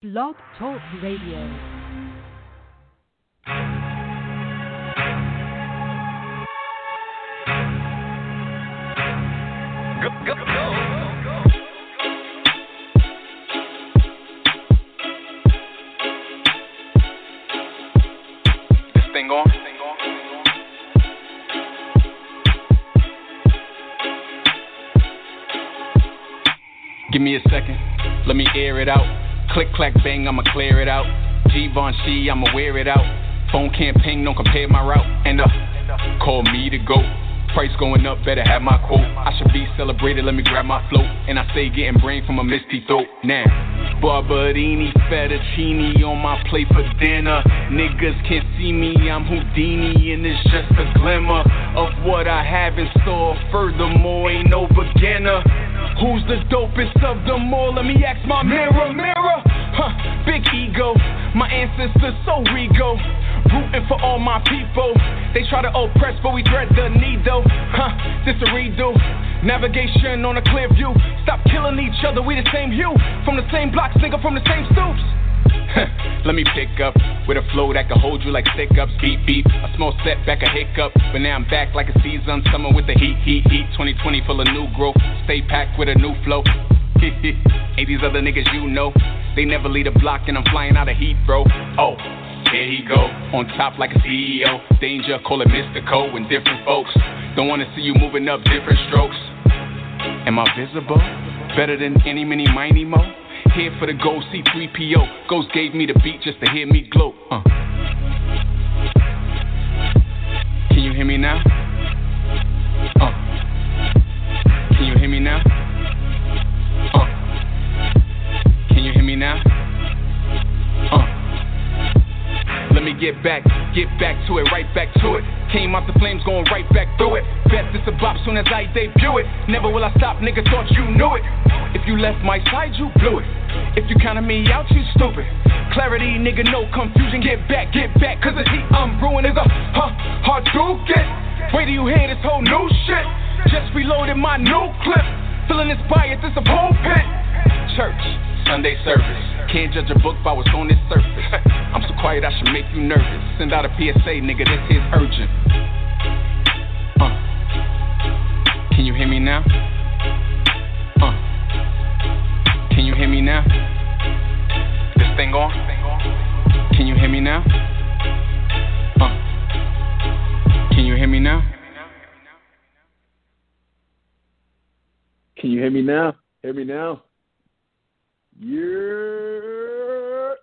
Blog Talk Radio. Go, go, go. This thing on? Give me a second, let me air it out. Click, clack, bang, I'ma clear it out. G-Von She, I'ma wear it out. Phone can't ping, don't compare my route. And uh, call me to go. Price going up, better have my quote. I should be celebrated, let me grab my float. And I say getting brain from a misty throat. Now, Barberini, fettuccine on my plate for dinner. Niggas can't see me, I'm Houdini, and it's just a glimmer of what I have in store. Furthermore, ain't no beginner. Who's the dopest of them all? Let me ask my mirror, mirror. Big ego, my ancestors so regal. Rooting for all my people. They try to oppress, but we dread the needle. Huh, this a redo. Navigation on a clear view. Stop killing each other, we the same hue. From the same blocks, nigga, from the same stoops. Let me pick up with a flow that can hold you like stick ups. Beep beep, a small setback, a hiccup. But now I'm back like a season summer with the heat, heat, heat. 2020 full of new growth. Stay packed with a new flow. Ain't these other niggas you know? They never leave a block and I'm flying out of heat, bro. Oh. Here he go, on top like a CEO. Danger, call it mystical when different folks don't wanna see you moving up different strokes. Am I visible? Better than any, mini, miny, mo? Here for the gold C3PO. Ghost gave me the beat just to hear me gloat. Uh. Can you hear me now? Uh. Can you hear me now? Now? Uh. Let me get back, get back to it, right back to it. Came out the flames, going right back through it. Bet this a bop soon as I debut it. Never will I stop, nigga, thought you knew it. If you left my side, you blew it. If you counted me out, you stupid. Clarity, nigga, no confusion. Get back, get back, cause the heat I'm brewing is a huh, hard to get. Wait till you hear this whole new shit. Just reloaded my new clip. Feeling inspired, this a pulpit. Church, Sunday service. Can't judge a book by what's on its surface. I'm so quiet, I should make you nervous. Send out a PSA, nigga, this is urgent. Uh. Can you hear me now? Uh. Can you hear me now? This thing on? Can you hear me now? Uh. Can you hear me now? Can you hear me now? Hear me now? Yeah.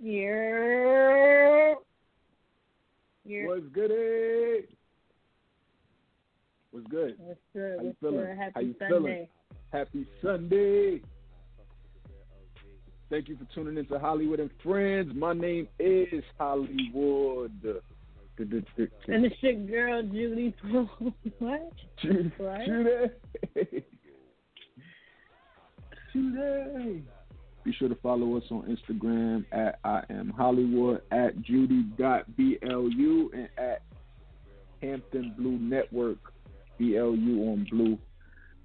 Yeah. Yeah. What's good? eh? What's good? What's good? How you What's feeling? good? Happy How you Sunday. feeling? Happy Sunday. Thank you for tuning in to Holliewood and Friends. My name is Holliewood. And it's your girl Judy. what? Judy. What? Judy. Judy. Be sure to follow us on Instagram at I am Holliewood, at Judy.blu, and at Hampton Blu Network, BLU on Blue.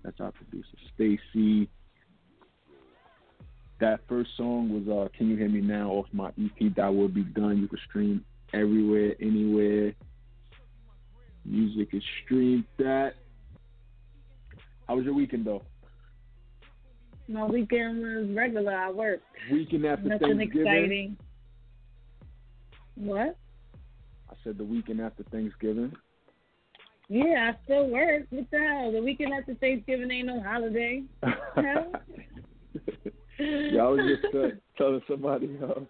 That's our producer, Stacy. That first song was uh, Can You Hear Me Now off my EP, That Will Be Done. You can stream everywhere, anywhere. Music is streamed that. How was your weekend, though? My weekend was regular. I worked. Weekend after Nothing Thanksgiving. exciting. What? I said the weekend after Thanksgiving. Yeah, I still work. What the hell? The weekend after Thanksgiving ain't no holiday. Yeah, I was just uh, telling somebody uh,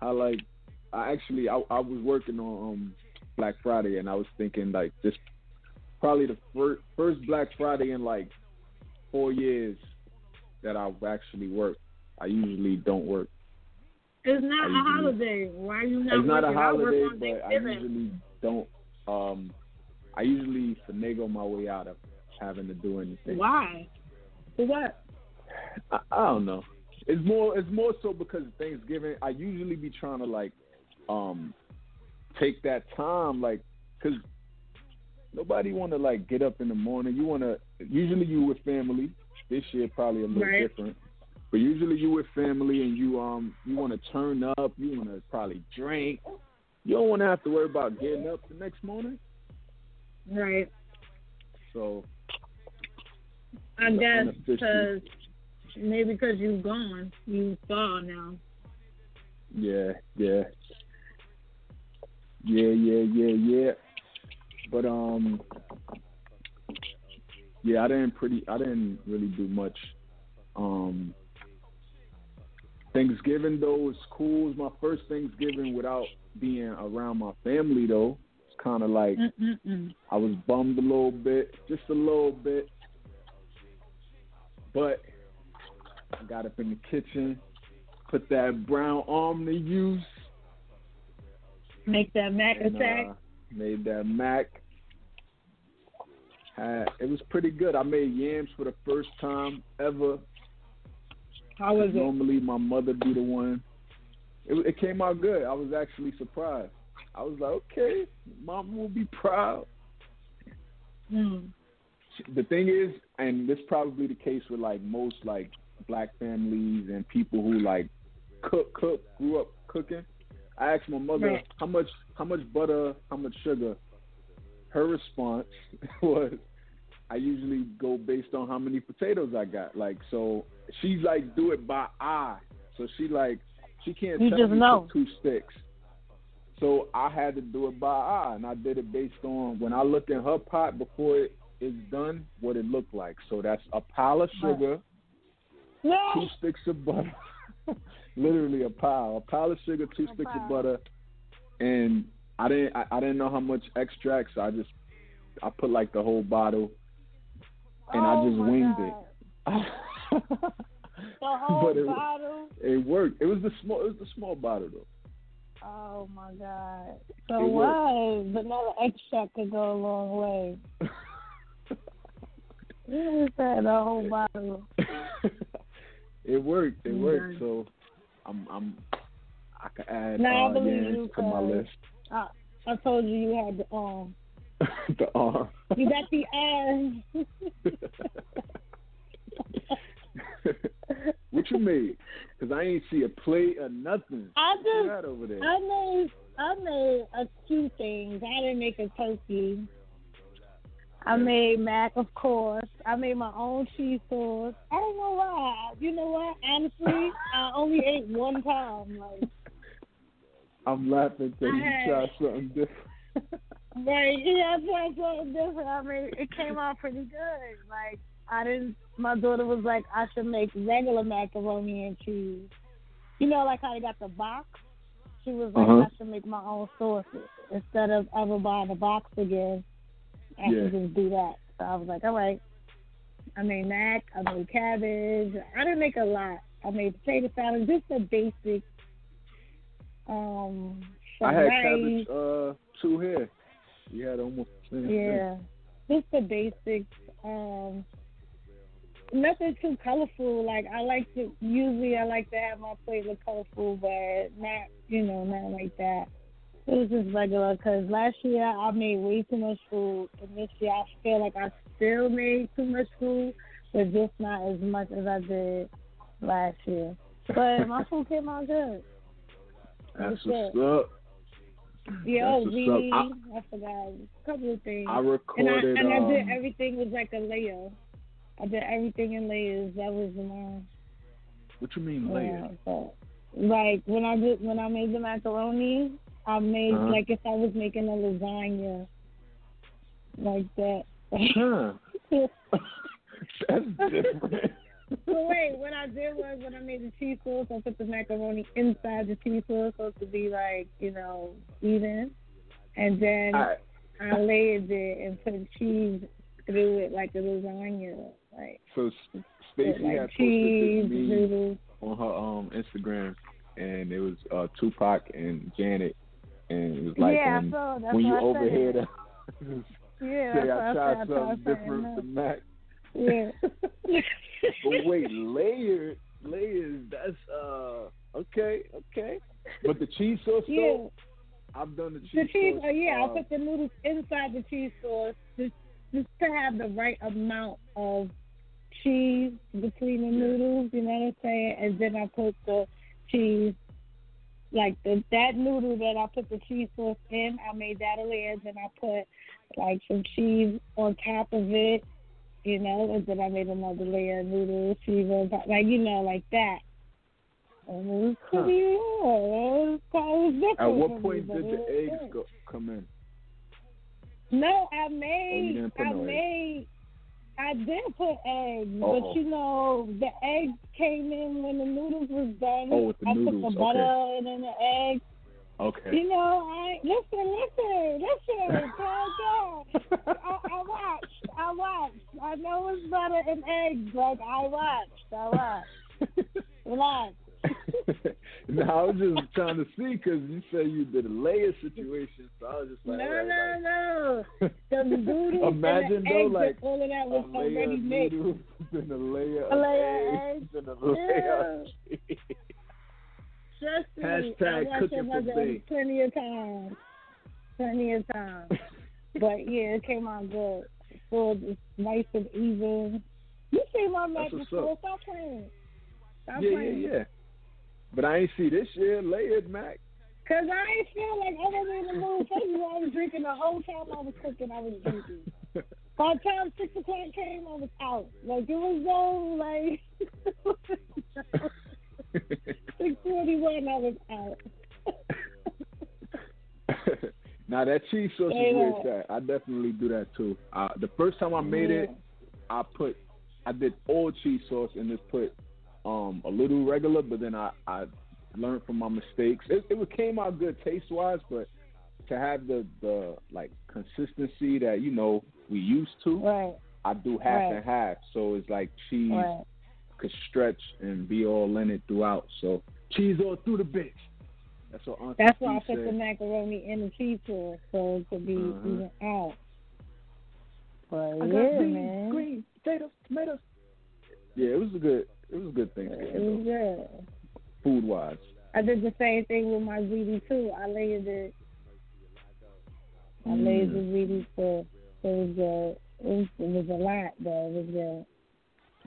how like I actually I, I was working on um, Black Friday and I was thinking like this probably the first first Black Friday in like four years that I've actually worked. I usually don't work. It's not I a usually- holiday. Why are you not it's not a working? I work holiday, on but I usually don't. Um, I usually finagle my way out of having to do anything. Why? For what? I, I don't know. It's more. It's more so because Thanksgiving. I usually be trying to like, um, take that time, like, cause nobody want to like get up in the morning. You want to. Usually you with family. This year probably a little Right. different. But usually you with family and you um you want to turn up, you want to probably drink. You don't want to have to worry about getting up the next morning. Right. So I guess because maybe because you've gone, you saw now. yeah, yeah, yeah, yeah, yeah, yeah. But um, yeah, I didn't pretty, I didn't really do much. Um, Thanksgiving though was cool. It was my first Thanksgiving without being around my family though. It's kind of like Mm-mm-mm. I was bummed a little bit, just a little bit. But I got up in the kitchen, put that brown arm to use, Make that Mac and attack. uh, made that mac. It was pretty good. I made yams for the first time ever. How was it? Normally, my mother be the one. It, it came out good. I was actually surprised. I was like, okay, mom will be proud. Mm. the thing is, and this probably the case with like most like black families and people who like cook, cook, grew up cooking. I asked my mother Right. how much, how much butter, how much sugar. Her response was, I usually go based on how many potatoes I got. Like, so she's like, do it by eye. So she like, she can't You tell just me know. two sticks. So I had to do it by eye, and I did it based on when I look in her pot before it is done, what it looked like. So that's a pile of sugar, two sticks of butter, literally a pile, a pile of sugar, two sticks of butter, and I didn't, I, I didn't know how much extract, so I just, I put like the whole bottle, and I Oh just winged God. it. The whole But it- bottle. It worked. It was the small, it was the small bottle though. Oh my God. So It why vanilla extract could go a long way? You just said the whole bottle. it worked. It worked. So I'm I'm I can add Now I uh, believe yams you, to my list. I, I told you you had the um. the arm. You got the arm. what you made? Because I ain't see a plate or nothing. I just over there? I made I made a few things. I didn't make a turkey. I made mac, of course. I made my own cheese sauce. I don't know why. You know what? Honestly, I only ate one time. Like, I'm laughing because you tried something different. right? Yeah, I tried something different. I mean, it came out pretty good. Like, I didn't. My daughter was like, I should make regular macaroni and cheese. You know, like how they got the box. She was like, Uh-huh. I should make my own sauces instead of ever buying a box again. I Yeah. should just do that. So I was like, all right. I made mac. I made cabbage. I didn't make a lot. I made potato salad, just the basic. Um, I had cabbage uh two here. You had almost the same thing. Yeah, just the basics. Um, nothing too colorful. Like I like to usually I like to have my plate look colorful, but not you know not like that. It was just regular because last year I made way too much food, and this year I feel like I still made too much food, but just not as much as I did last year. But my food came out good. That's what's up. Yeah, That's what's really, up. I, forgot a couple of things. I And I recorded. and I did um, everything was like a layer. I did everything in layers. That was my What you mean layer? uh, like when I did when I made the macaroni, I made Uh-huh. like if I was making a lasagna, like that. Huh. That's different. So wait, what I did was when I made the cheese sauce, I put the macaroni inside the cheese sauce so it to be like you know even, and then I, I layered it and put cheese through it like a lasagna, like so Stacey like had posted cheese noodles. on her um Instagram, and it was uh Tupac and Janet, and it was like yeah, when, so that's when you overhear the Yeah, say that's I what tried I. I something different than Mac. Yeah. but wait, layered layers. That's uh okay, okay. But the cheese sauce Yeah. though, I've done the cheese. The cheese, sauce, oh yeah, uh, I'll put the noodles inside the cheese sauce just just to have the right amount of cheese between the noodles. You know what I'm saying? And then I put the cheese, like the that noodle that I put the cheese sauce in. I made that a layer. Then I put like some cheese on top of it. You know, and then I made another layer of noodles, on like you know, like that. And it was pretty good. It was, it was different At what for me, point did the eggs good. go, come in? No, I Oh, made. didn't I no eggs. made. I did put eggs, Oh. but you know the eggs came in when the noodles was done. Oh, with the I noodles, put the butter and then the eggs. Okay. You know, I listen, listen, listen, calm down. I, I watched, I watched. I know it's butter and eggs, but I watched, I watched. Relax. no, I was just trying to see because you said you did a layer situation, so I was just No, like, right, no, like- no. The noodles Imagine and the though, eggs, like all of that was already mixed. then a layer A of layer of eggs, eggs. a layer of cheese. Trust me, Hashtag I watched it for mother plenty of times. Plenty of times. but yeah, it came out good. So it's nice and even. You see my That's match before. Stop playing. Stop yeah, playing. yeah, yeah. But I ain't see this year layered Mac. Cause I ain't feel like I was in the mood. First of all, I was drinking the whole time I was cooking. I was drinking. By the time six o'clock came, I was out. Like it was so like six forty one. I was out. now that cheese sauce is Yeah. where it's at. I definitely do that too. Uh, the first time I made it, I put I did all cheese sauce and just put um a little regular, but then I I learned from my mistakes. It, it came out good taste wise, but to have the the like consistency that you know we used to, Right, I do half Right. and half. So it's like cheese right. could stretch and be all in it throughout. So cheese all through the bitch. That's what Auntie That's why I put the macaroni in the cheese sauce so it could be Uh-huh. even out. But I got yeah, beans, man. green, potatoes, tomatoes. Yeah, it was a good. It was a good thing. It was though, good. food wise. I did the same thing with my ziti too. I layered it. I layered the ziti so it was good. It was, it was a lot but It was good.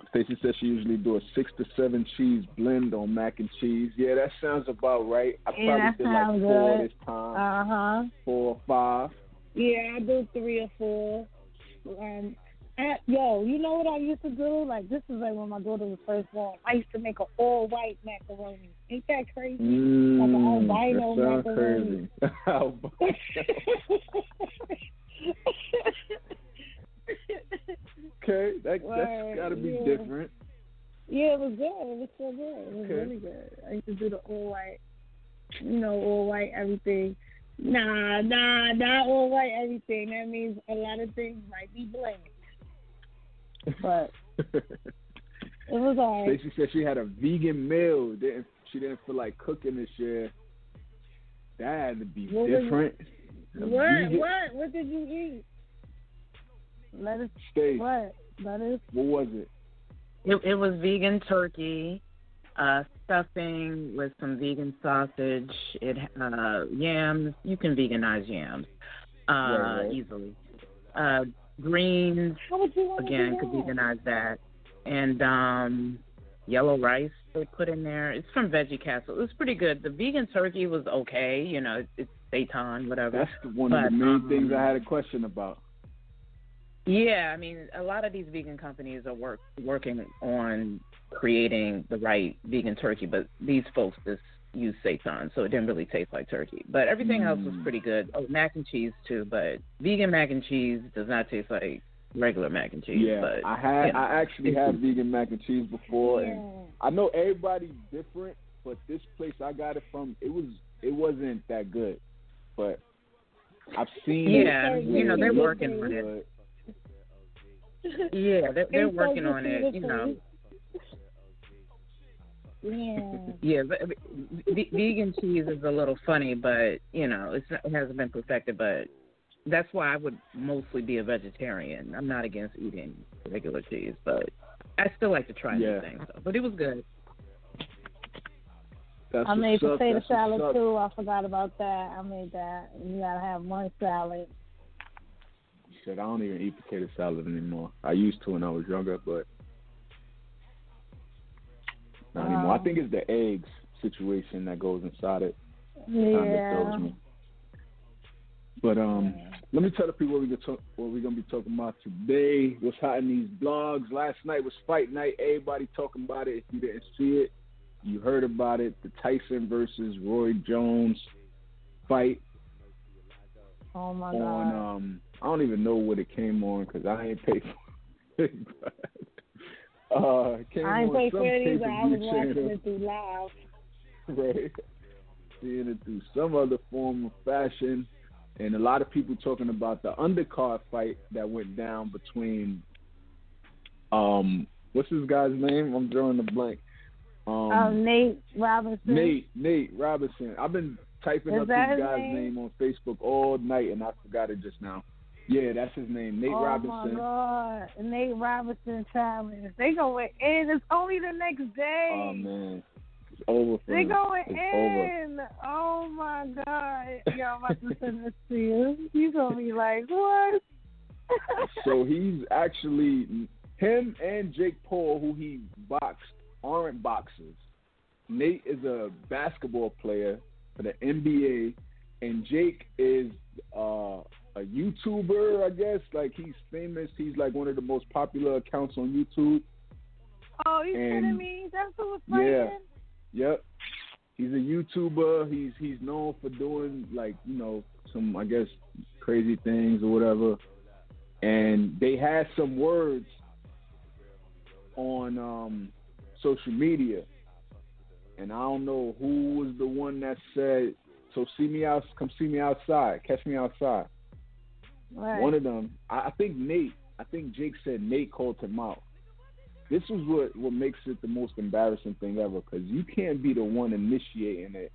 Stacey says she usually do a six to seven cheese blend on mac and cheese. Yeah, that sounds about right. I Yeah, probably did like four good. this time, Uh huh. four or five. Yeah, I do three or four. Um, I, yo, you know what I used to do? Like this is like when my daughter was first born. I used to make an all white macaroni. Ain't that crazy? Mm, albino that sounds macaroni. crazy. Albino. okay, that that's got to be yeah. different. Yeah, it was good. It was so good. It was Okay. really good. I used to do the all white, you know, all white everything. Nah, nah, not all white everything. That means a lot of things might be black. But it was alright. Stacey said she had a vegan meal. Didn't she didn't feel like cooking this year. That had to be What different. What? What? What did you eat? Lettuce. Steak. What? Lettuce. What was it? It, it was vegan turkey, uh, stuffing with some vegan sausage. It uh, yams. You can veganize yams uh, Right, right. easily. Uh, greens How would you want again to could do that? veganize that, and um, yellow rice they put in there. It's from Veggie Castle. It was pretty good. The vegan turkey was okay. You know, it's, it's seitan, whatever. That's the, one of the main um, things I had a question about. Yeah, I mean, a lot of these vegan companies are work working on creating the right vegan turkey, but these folks just use seitan, so it didn't really taste like turkey. But everything else was Mm. pretty good. Oh, mac and cheese too, but vegan mac and cheese does not taste like regular mac and cheese. Yeah, but I had you know, I actually had vegan mac and cheese before, Yeah. and I know everybody's different, but this place I got it from, it was it wasn't that good, but I've seen Yeah, it. you know, they're working on it. Good. yeah, they're, they're It's so working on it. You know, Yeah. Yeah, but v- vegan cheese is a little funny, but you know, it's not, it hasn't been perfected. But that's why I would mostly be a vegetarian. I'm not against eating regular cheese, but I still like to try Yeah. new things. Though. But it was good. That's I made what's potato salad too. I forgot about that. I made that. You gotta have one salad. Shit, I don't even eat potato salad anymore. I used to when I was younger, but not anymore. I Oh. think it's the eggs situation that goes inside it. Yeah. But um, let me tell the people what we gonna talk, what we're gonna be talking about today. What's hot in these blogs? Last night was fight night. Everybody talking about it. If you didn't see it, you heard about it. The Tyson versus Roy Jones fight Oh my on god. um I don't even know what it came on because I ain't paid for it. uh, came I ain't paid for it either. I was watching channel, it through live. right? Seeing it through some other form of fashion, and a lot of people talking about the undercard fight that went down between um what's this guy's name? I'm drawing a blank. Um, Um, Nate Robinson. Nate Nate Robinson. I've been typing Is up this guy's name? name? on Facebook all night, and I forgot it just now. Yeah, that's his name, Nate oh Robinson. Oh my god, Nate Robinson challenge. They going in. It's only the next day. Oh man, it's over for They him. going it's over. in. Oh my god. Yo, I'm about to send this to you. You gonna be like, what? So he's actually him and Jake Paul, who he boxed, aren't boxers. Nate is a basketball player for the NBA, and Jake is uh, a YouTuber, I guess. Like he's famous. He's like one of the most popular accounts on YouTube. oh, you And- kidding me? That's who was Yeah. Yep. He's a YouTuber. He's he's known for doing like, you know, some I guess crazy things or whatever. And they had some words on um social media. And I don't know who was the one that said, So see me out come see me outside, catch me outside. Right. One of them I, I think Nate I think Jake said Nate called him out. This is what what makes it the most embarrassing thing ever because you can't be the one initiating it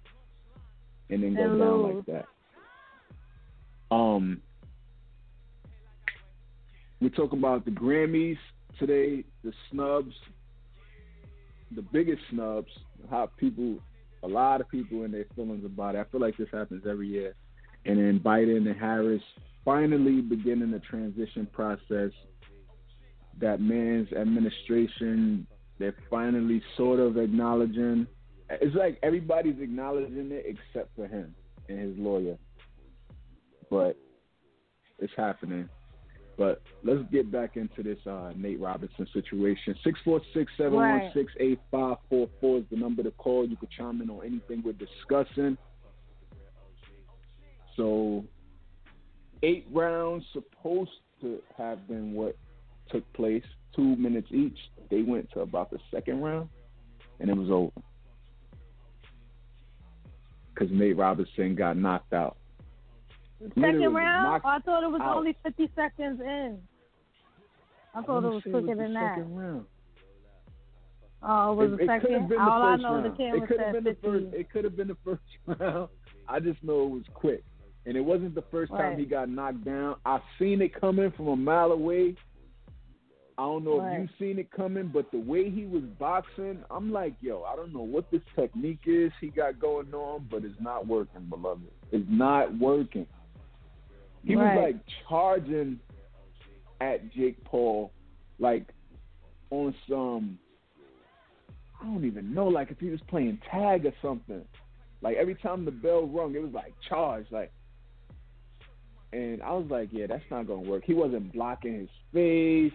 and then go And down like that. Um, we talk about the Grammys today, the snubs, the biggest snubs, how people, a lot of people in their feelings about it. I feel like this happens every year. And then Biden and Harris finally beginning the transition process. That man's administration, they're finally sort of acknowledging. It's like everybody's acknowledging it except for him and his lawyer. But it's happening. But let's get back into this uh, Nate Robinson situation. Six four six seven one six eight five four four is the number to call. You can chime in on anything we're discussing. So, eight rounds supposed to have been what took place. Two minutes each. They went to about the second round, and it was over because Nate Robinson got knocked out. Literally Second round? Oh, I thought it was out. only 50 seconds in. I thought it was quicker than that. second round. Oh, it was it, the it second? been the All I first know, round. the camera it could have said been the first. It could have been the first round. I just know it was quick, and it wasn't the first time he got knocked down. I seen it coming from a mile away. I don't know if you seen it coming, but the way he was boxing, I'm like, yo, I don't know what this technique is he got going on, but it's not working, beloved. It's not working. He Right. was like charging at Jake Paul, like on some I don't even know, like if he was playing tag or something. Like every time the bell rung, it was like charge, like. And I was like, yeah, that's not gonna work. He wasn't blocking his face.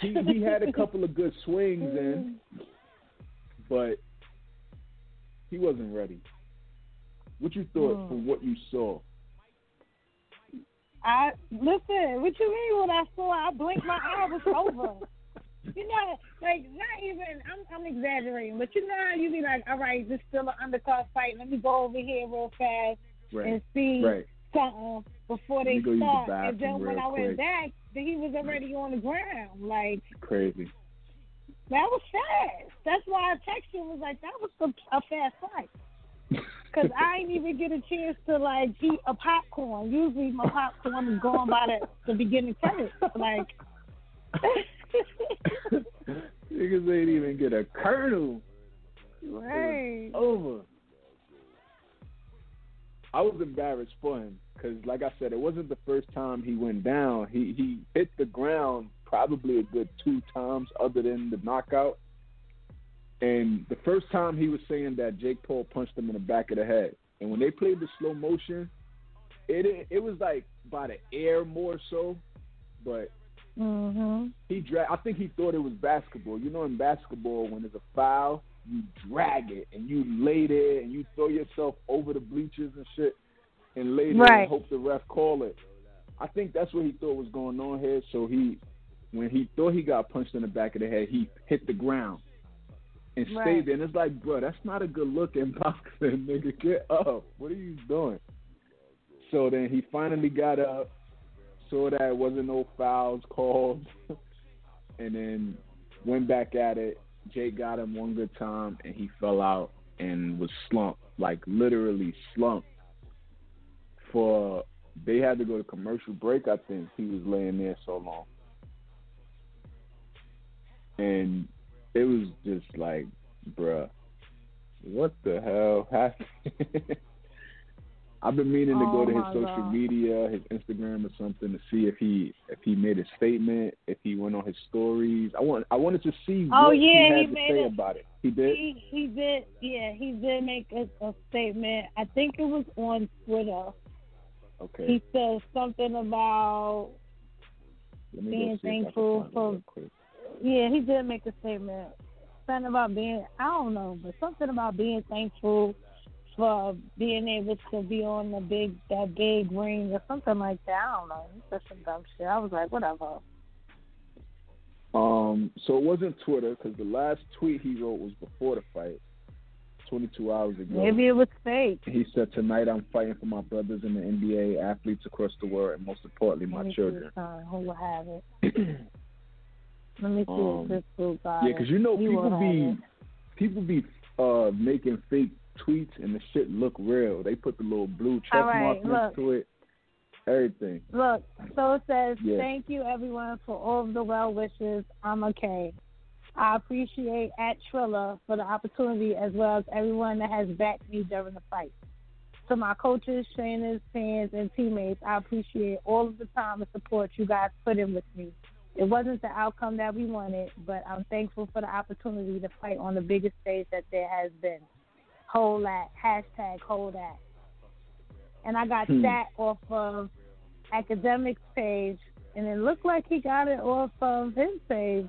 He he had a couple of good swings in, but he wasn't ready. What you thought Hmm. from what you saw? I listen. What you mean? When I saw, I blinked my eye was over. You know, like not even. I'm I'm exaggerating, but you know how you be like, all right, this is still an undercard fight. Let me go over here real fast Right, and see right. Something before they use the start. And then when I went back, then he was already on the ground. Like Crazy. that was fast. That's why I texted you and was like, that was a, a fast fight. Cause I ain't even get a chance to like eat a popcorn. Usually my popcorn is going by the, the beginning credits. Like, Niggas ain't even get a kernel. right? over. I was embarrassed for him because, like I said, it wasn't the first time he went down. He he hit the ground probably a good two times, other than the knockout. And the first time he was saying that Jake Paul punched him in the back of the head, and when they played the slow motion, it it was like by the air more so, but Mhm. he drag. I think he thought it was basketball. You know, in basketball, when there's a foul, you drag it and you lay there and you throw yourself over the bleachers and shit, and lay there Right. and hope the ref call it. I think that's what he thought was going on here. So he, when he thought he got punched in the back of the head, he hit the ground and Right. stayed there. And it's like, bro, that's not a good look in boxing, nigga. Get up. What are you doing? So then he finally got up, saw that it wasn't no fouls called, and then went back at it. Jake got him one good time, and he fell out and was slumped, like literally slumped. For they had to go to commercial break. I think he was laying there so long, and it was just like, bruh, what the hell happened? I've been meaning to go Oh to his social God. media, his Instagram or something to see if he if he made a statement, if he went on his stories. I want I wanted to see Oh, what yeah, he had he to say it. about it. He did. He he did yeah he did make a, a statement. I think it was on Twitter. Okay. He said something about being go see if I can thankful for- yeah he did make a statement. Something about being I don't know, but something about being thankful for being able to be on the big that big ring or something like that. I don't know. He said some dumb shit. I was like, whatever. Um, so it wasn't Twitter because the last tweet he wrote was before the fight, 22 hours ago. Maybe it was fake. He said, "Tonight I'm fighting for my brothers in the NBA, athletes across the world, and most importantly, my me see children." who will have it. Let me see Um, if this dude got Yeah, because you know He people be people be uh making fake tweets and the shit look real. They put the little blue check All right, mark next to it. Everything. Look, so it says, Yeah. thank you everyone for all of the well wishes. I'm okay. I appreciate at Triller for the opportunity as well as everyone that has backed me during the fight. To my coaches, trainers, fans, and teammates, I appreciate all of the time and support you guys put in with me. It wasn't the outcome that we wanted, but I'm thankful for the opportunity to fight on the biggest stage that there has been. Hold that. Hashtag hold that. And I got Hmm. that off of academics page, and it looked like he got it off of his page.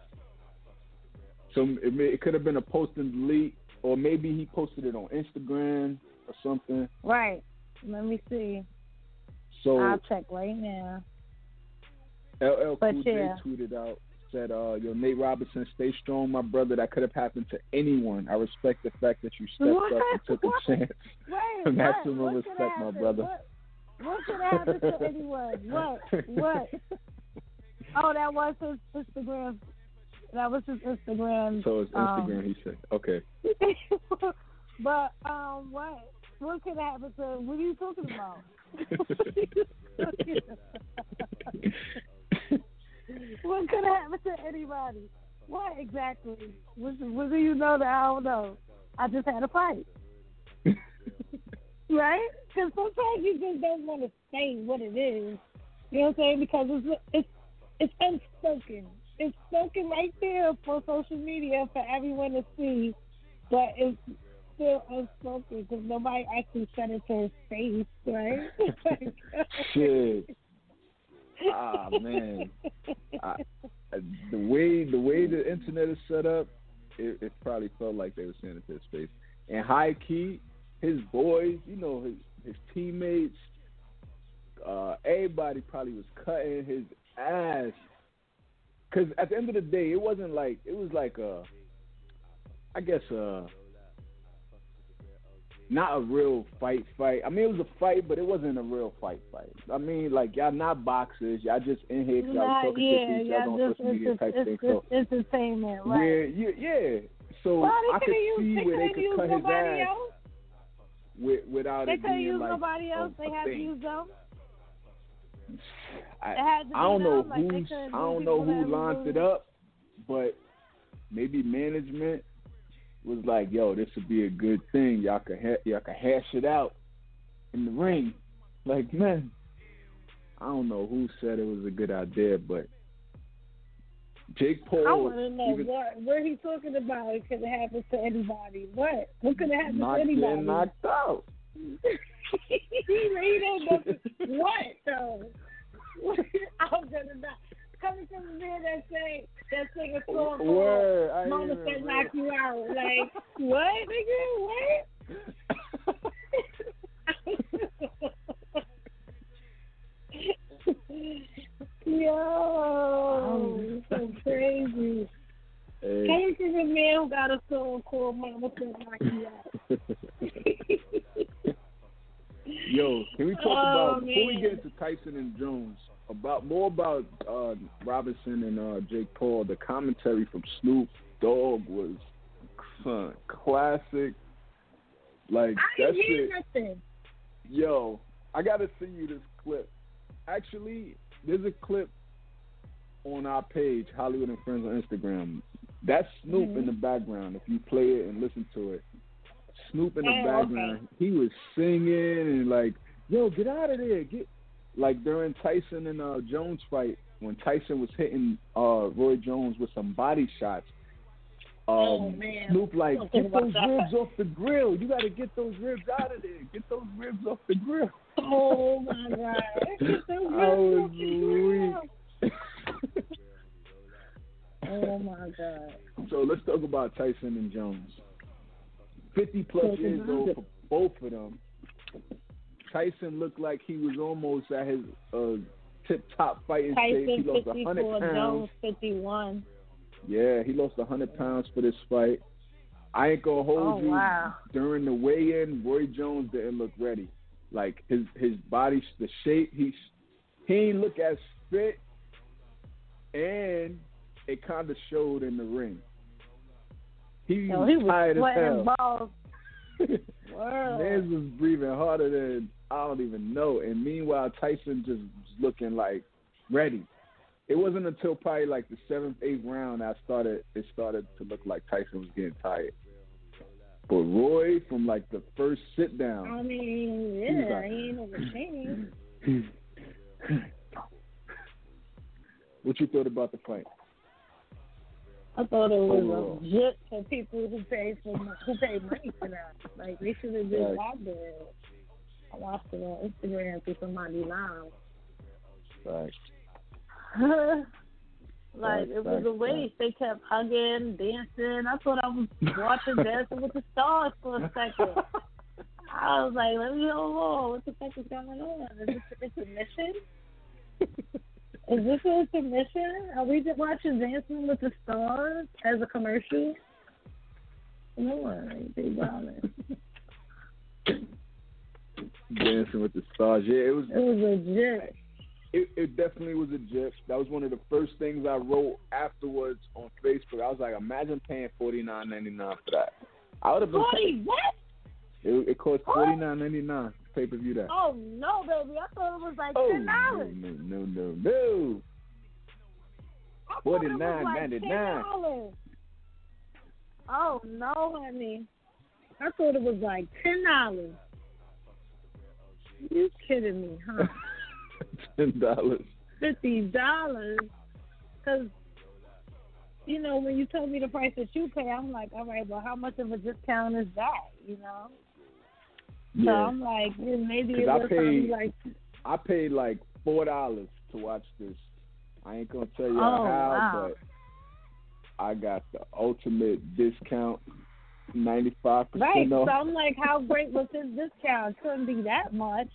So it, may, it could have been a post and delete, or maybe he posted it on Instagram or something. Right. Let me see. So I'll check right now. LL But Cool J yeah. tweeted out said, uh, "Yo, Nate Robinson, stay strong, my brother. That could have happened to anyone. I respect the fact that you stepped What? up and took a chance. Wait, Maximum what? What respect, my brother. What, what could happen to anyone? What? What? Oh, that was his Instagram. That was his Instagram. So it's um, Instagram. he said, "Okay." but um, what? What could happen to? What are you talking about? what could happen to anybody? What exactly? What, what do you know that I don't know? I just had a fight, right? Because sometimes you just don't want to say what it is. You know what I'm saying? Because it's it's it's unspoken. It's spoken right there for social media for everyone to see, but it's still unspoken because nobody actually said it to his face, right? Shit. Ah man, I, the way the way the internet is set up, it, it probably felt like they were saying it to his face. And high key, his boys, you know, his his teammates, uh, everybody probably was cutting his ass. Cause at the end of the day, it wasn't like it was like a, I guess uh not a real fight fight. I mean, it was a fight, but it wasn't a real fight fight. I mean, like y'all not boxers, y'all just in here, y'all Not, talking yeah, to each yeah, other on just, social media it's, type thing. it's, So it's entertainment, right? you, yeah, so well, I could use, see they where they couldn't could use cut his nobody ass else. with, without They it being use like nobody else. a, They a had to use them. I, I don't know them, like, I do don't know who lined it up, but maybe management was like, "Yo, this would be a good thing. Y'all could ha- y'all could hash it out in the ring." Like, man, I don't know who said it was a good idea, but Jake Paul. I want to know even what what he talking about. It could have happened to anybody. What? What could have happened to anybody? knocked out. he don't know what though. I'm gonna not coming from a man that say that sing a song called Mama said knock you out. Like what, nigga? What? Yo, so crazy. Hey. Coming from a man who got a song called Mama said knock you Tyson and Jones about more about uh, Robinson and uh, Jake Paul? The commentary from Snoop Dogg was son, classic. Like I that didn't shit. nothing. Yo, I gotta send you this clip. Actually, there's a clip on our page, Holliewood and Friends on Instagram. That's Snoop Mhm. in the background. If you play it and listen to it, Snoop in the Oh, background. He was singing and like, "Yo, get out of there!" Get like during Tyson and uh, Jones fight when Tyson was hitting uh, Roy Jones with some body shots. Um, Oh, man. Snoop like, get those ribs off the grill. You got to get those ribs out of there. Get those ribs off the grill. Oh my god. It's so I was good. weak. Oh my god. So let's talk about Tyson and Jones. Fifty plus years old for both of them. Tyson looked like he was almost at his uh, tip top fighting stage. He Tyson lost fifty hundred four, pounds. Jones fifty one. Yeah, he lost hundred pounds for this fight. I ain't gonna hold Oh you. wow. During the weigh-in, Roy Jones didn't look ready. Like his his body, the shape, he he ain't look as fit, and it kind of showed in the ring. He, Yo, was he was tired as hell. balls. Mans was breathing harder than I don't even know. And meanwhile, Tyson just was looking like ready. It wasn't until probably like the seventh, eighth round I started. It started to look like Tyson was getting tired. But Roy, from like the first sit down, I mean, yeah, like- he ain't what you thought about the fight? I thought it was Overall. legit for people who pay for who pay money for that. Like they should have just Right. it. I watched it on Instagram through somebody live. Like, like Facts, it was facts, a waste. They kept hugging, dancing. I thought I was watching Dancing with the Stars for a second. I was like, let me hold on. What the fuck is going on? Is this an intermission? Is this an intermission? Are we just watching Dancing with the Stars as a commercial? No, they violent. Dancing with the Stars. Yeah, it was. It was legit. It, it definitely was a gif. That was one of the first things I wrote afterwards on Facebook. I was like, imagine paying forty nine ninety nine for that. I would have been. Forty what? It, it cost forty nine ninety nine pay per view that. Oh no, baby! I thought it was like Oh, ten no, dollars. no, no, no, no. $49.99. $49.99. Oh no, honey! I thought it was like ten dollars. You kidding me, huh? Ten dollars. Fifty dollars? Because you know when you told me the price that you pay, I'm like, all right, well, how much of a discount is that? You know? So I'm like, yeah, maybe it was paid- like, I paid like four dollars to watch this. I ain't gonna tell you Oh, how, wow. but I got the ultimate discount, ninety five percent. right. percent So. I'm like, how great was this discount? Couldn't be that much.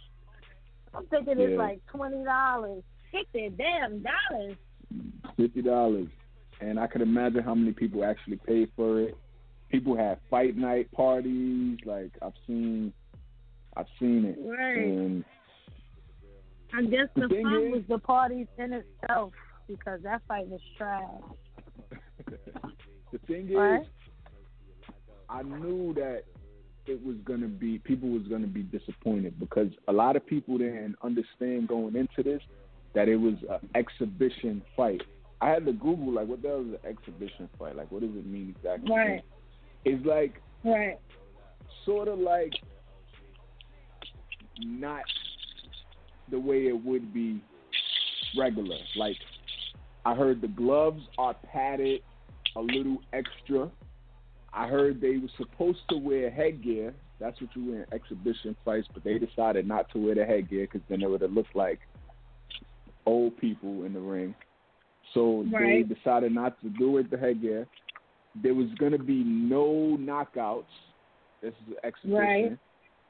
I'm thinking Yeah. it's like twenty dollars, fifty damn dollars. Fifty dollars, and I could imagine how many people actually paid for it. People had fight night parties. Like I've seen, I've seen it, Right. and I guess The the, fun is- was the parties in itself because that fight was trash. the thing is, Right. I knew that it was gonna be people was gonna be disappointed because a lot of people didn't understand going into this that it was an exhibition fight. I had to Google like what the hell is an exhibition fight? Like what does it mean exactly? Right. It's like Right. sort of like not the way it would be regular. Like I heard the gloves are padded a little extra. I heard they were supposed to wear headgear. That's what you wear in exhibition fights, but they decided not to wear the headgear because then it would have looked like old people in the ring. So Right. they decided not to do it the headgear. There was going to be no knockouts. This is an exhibition. Right.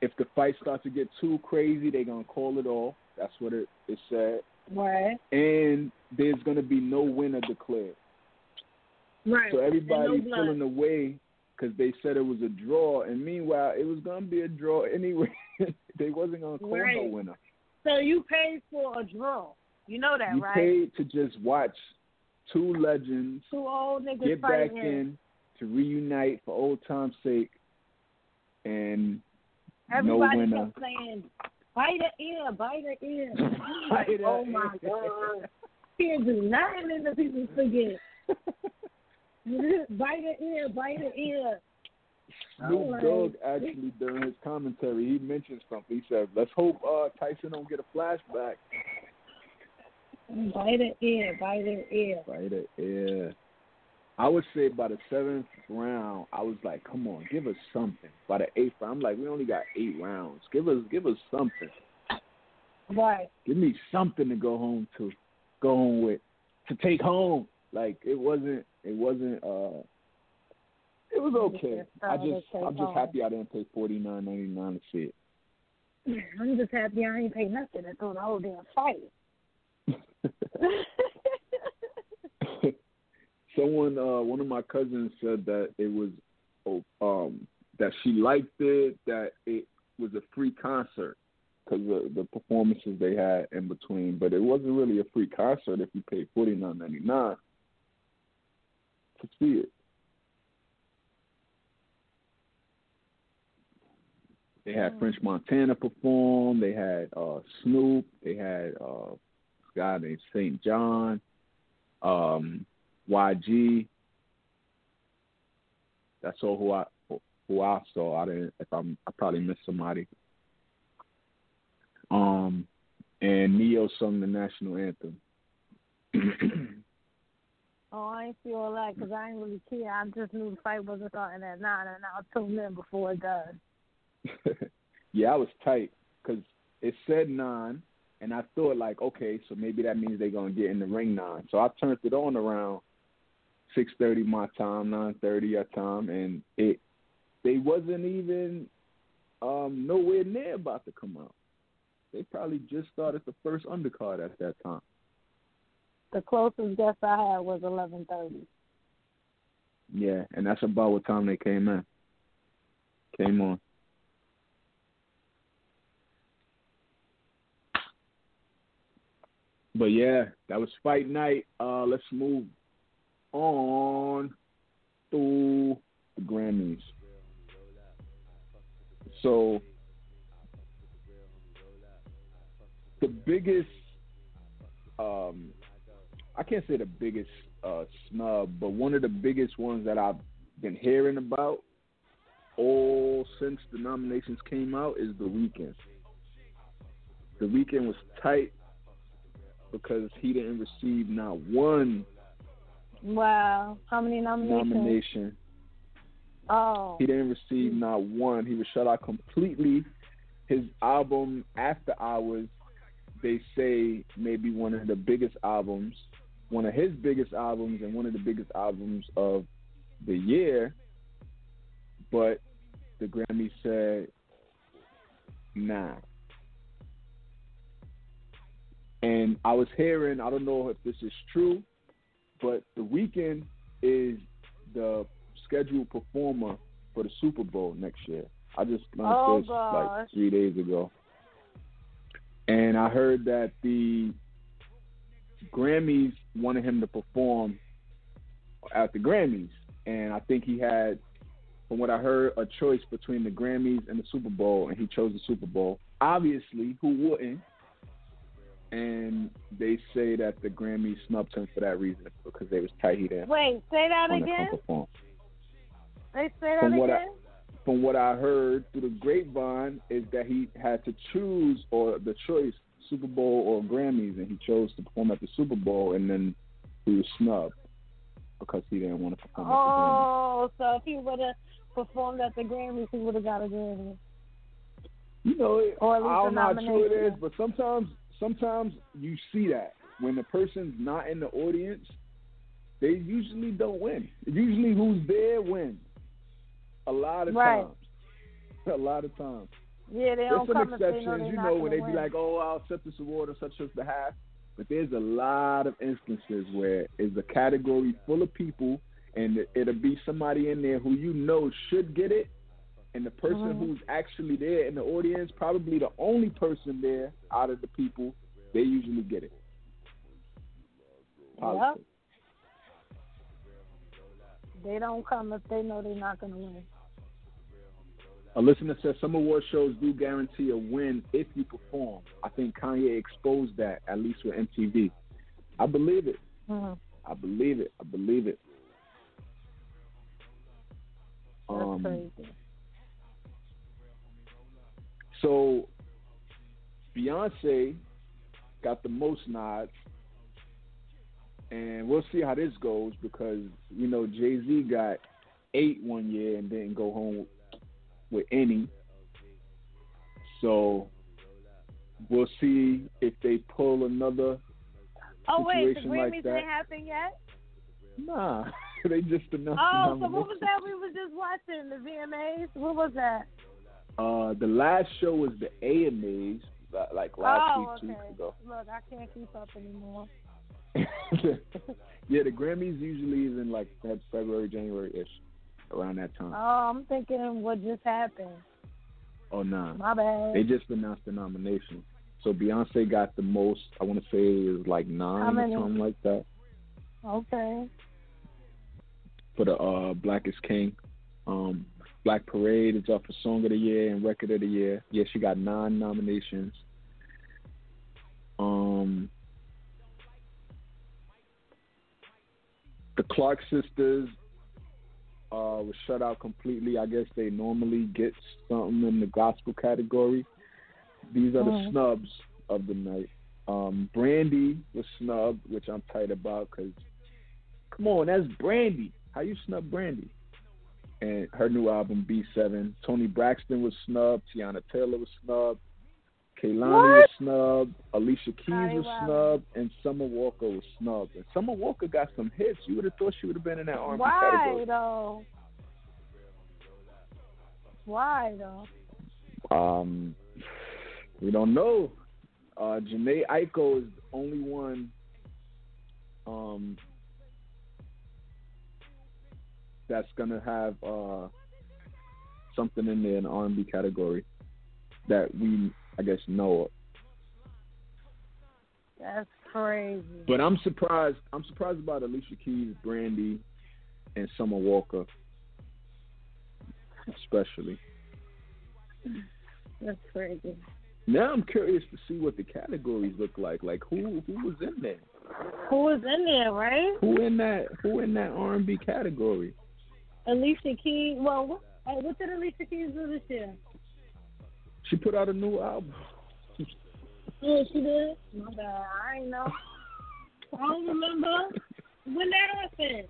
If the fight starts to get too crazy, they're going to call it off. That's what it, it said. Right. And there's going to be no winner declared. Right. So everybody's no away because they said it was a draw, and meanwhile it was gonna be a draw anyway. they wasn't gonna call no winner. So you paid for a draw. You know that, You right? paid to just watch two legends Two old niggas get back fighting. in to reunite for old time's sake, and Everybody no winner. kept saying, "Bite the ear, bite the ear." I'm Bite the oh my god, can't do nothing in the people forget. bite the ear, bite the ear. Snoop like- Dogg actually during his commentary he mentioned something. He said, "Let's hope uh, Tyson don't get a flashback." Bite the ear, bite the ear. Right, yeah. I would say by the seventh round, I was like, "Come on, give us something." By the eighth round, I'm like, "We only got eight rounds. Give us, give us something. Right. Give me something to go home to, go home with, to take home." Like it wasn't, it wasn't. uh It was okay. I just, I'm just happy I didn't pay forty nine ninety nine to see it. I'm just happy I ain't pay nothing to throw the whole damn fight. Someone, uh, one of my cousins said that it was, oh, um, that she liked it, that it was a free concert because of the performances they had in between. But it wasn't really a free concert if you paid forty nine ninety nine They had French Montana perform. They had uh, Snoop. They had uh, guy named Saint Jhn. Um, YG. That's all who I who I saw. I didn't. If I'm, I probably missed somebody. Um, and Ne-Yo sung the national anthem. Oh, I ain't see all that because I ain't really care. I just knew the fight wasn't starting at nine, and I tuned in before it does. yeah, I was tight because it said nine, and I thought like, okay, so maybe that means they're gonna get in the ring nine. So I turned it on around six thirty my time, nine thirty your time, and it they wasn't even um nowhere near about to come out. They probably just started the first undercard at that time. The closest guess I had was eleven thirty. Yeah, and that's about what time they came in. Came on. But yeah, that was fight night. Uh, let's move on to the Grammys. So the biggest, um, I can't say the biggest uh, snub, but one of the biggest ones that I've been hearing about all since the nominations came out is the Weeknd. The Weeknd was tight because he didn't receive not one Wow, how many nominations? nomination. Oh, He didn't receive not one. He was shut out completely. His album After Hours, they say may be one of the biggest albums, one of his biggest albums, and one of the biggest albums of the year. But the Grammy said, nah. And I was hearing, I don't know if this is true, but the Weeknd is the scheduled performer for the Super Bowl next year. I just learned Oh, this gosh. like three days ago. And I heard that the Grammys wanted him to perform at the Grammys. And I think he had, from what I heard, a choice between the Grammys and the Super Bowl, and he chose the Super Bowl. Obviously, who wouldn't? And they say that the Grammys snubbed him for that reason because they was tight. He didn't wait, say that want to come again. They say that From what I- again. from what I heard through the grapevine is that he had to choose or the choice Super Bowl or Grammys, and he chose to perform at the Super Bowl, and then he was snubbed because he didn't want to perform at Oh, so if he would have performed at the Grammys, he would have got a Grammy. You know, it, Or at least I'm not sure it is, but sometimes sometimes you see that when the person's not in the audience, they usually don't win. Usually, who's there wins. A lot of Right. times. A lot of times. Yeah, they There's some come if they know exceptions, you know, when they win. be like, "Oh, I'll accept this award on such such behalf," but there's a lot of instances where it's a category full of people, and it'll be somebody in there who you know should get it, and the person Mhm. who's actually there in the audience, probably the only person there out of the people, they usually get it. Politics. They don't come if they know they're not gonna win. A listener says some award shows do guarantee a win if you perform. I think Kanye exposed that, at least with MTV. I believe it. Mhm. I believe it. I believe it. That's Um, crazy. so Beyonce got the most nods, and we'll see how this goes because you know Jay Z got eight one year and didn't go home with any. So we'll see if they pull another. Oh wait, the Grammys like didn't happen yet. Nah, they just announced. Oh, so what was that we was just watching? The VMAs? What was that? Uh, the last show was the AMAs, li- like last oh, week, two weeks ago. Look, I can't keep up anymore. yeah, the Grammys usually is in like Feb- February, January ish, around that time. Oh, I'm thinking what just happened. Oh nah, My bad. they just announced the nomination. So Beyonce got the most. I want to say it was like nine or something like that Okay. for the uh, Black is King. Um, Black Parade is up for Song of the Year and Record of the Year. Yeah, she got nine nominations. Um, the Clark sisters uh, was shut out completely. I guess they normally get something in the gospel category. These are the Mhm. snubs of the night. Um, Brandy was snubbed, which I'm tight about because, come on, that's Brandy. How you snub Brandy? And her new album B7. Toni Braxton was snubbed. Teyana Taylor was snubbed. Kehlani was snubbed. Alicia Keys Sorry, was wow. snubbed, and Summer Walker was snubbed. And Summer Walker got some hits. You would have thought she would have been in that R&B Why category. though? Why though? Um, we don't know. Uh, Jhené Aiko is the only one. Um, that's gonna have uh something in there in the R&B category that we, I guess, know of. That's crazy. But I'm surprised. I'm surprised about Alicia Keys, Brandy, and Summer Walker, especially. That's crazy. Now I'm curious to see what the categories look like. Like who who was in there? Who was in there, right? Who in that who in that R and B category? Alicia Keys. Well, what, uh, what did Alicia Keys do this year? She put out a new album. Oh, she did. My bad. I ain't know. I don't remember when that happened.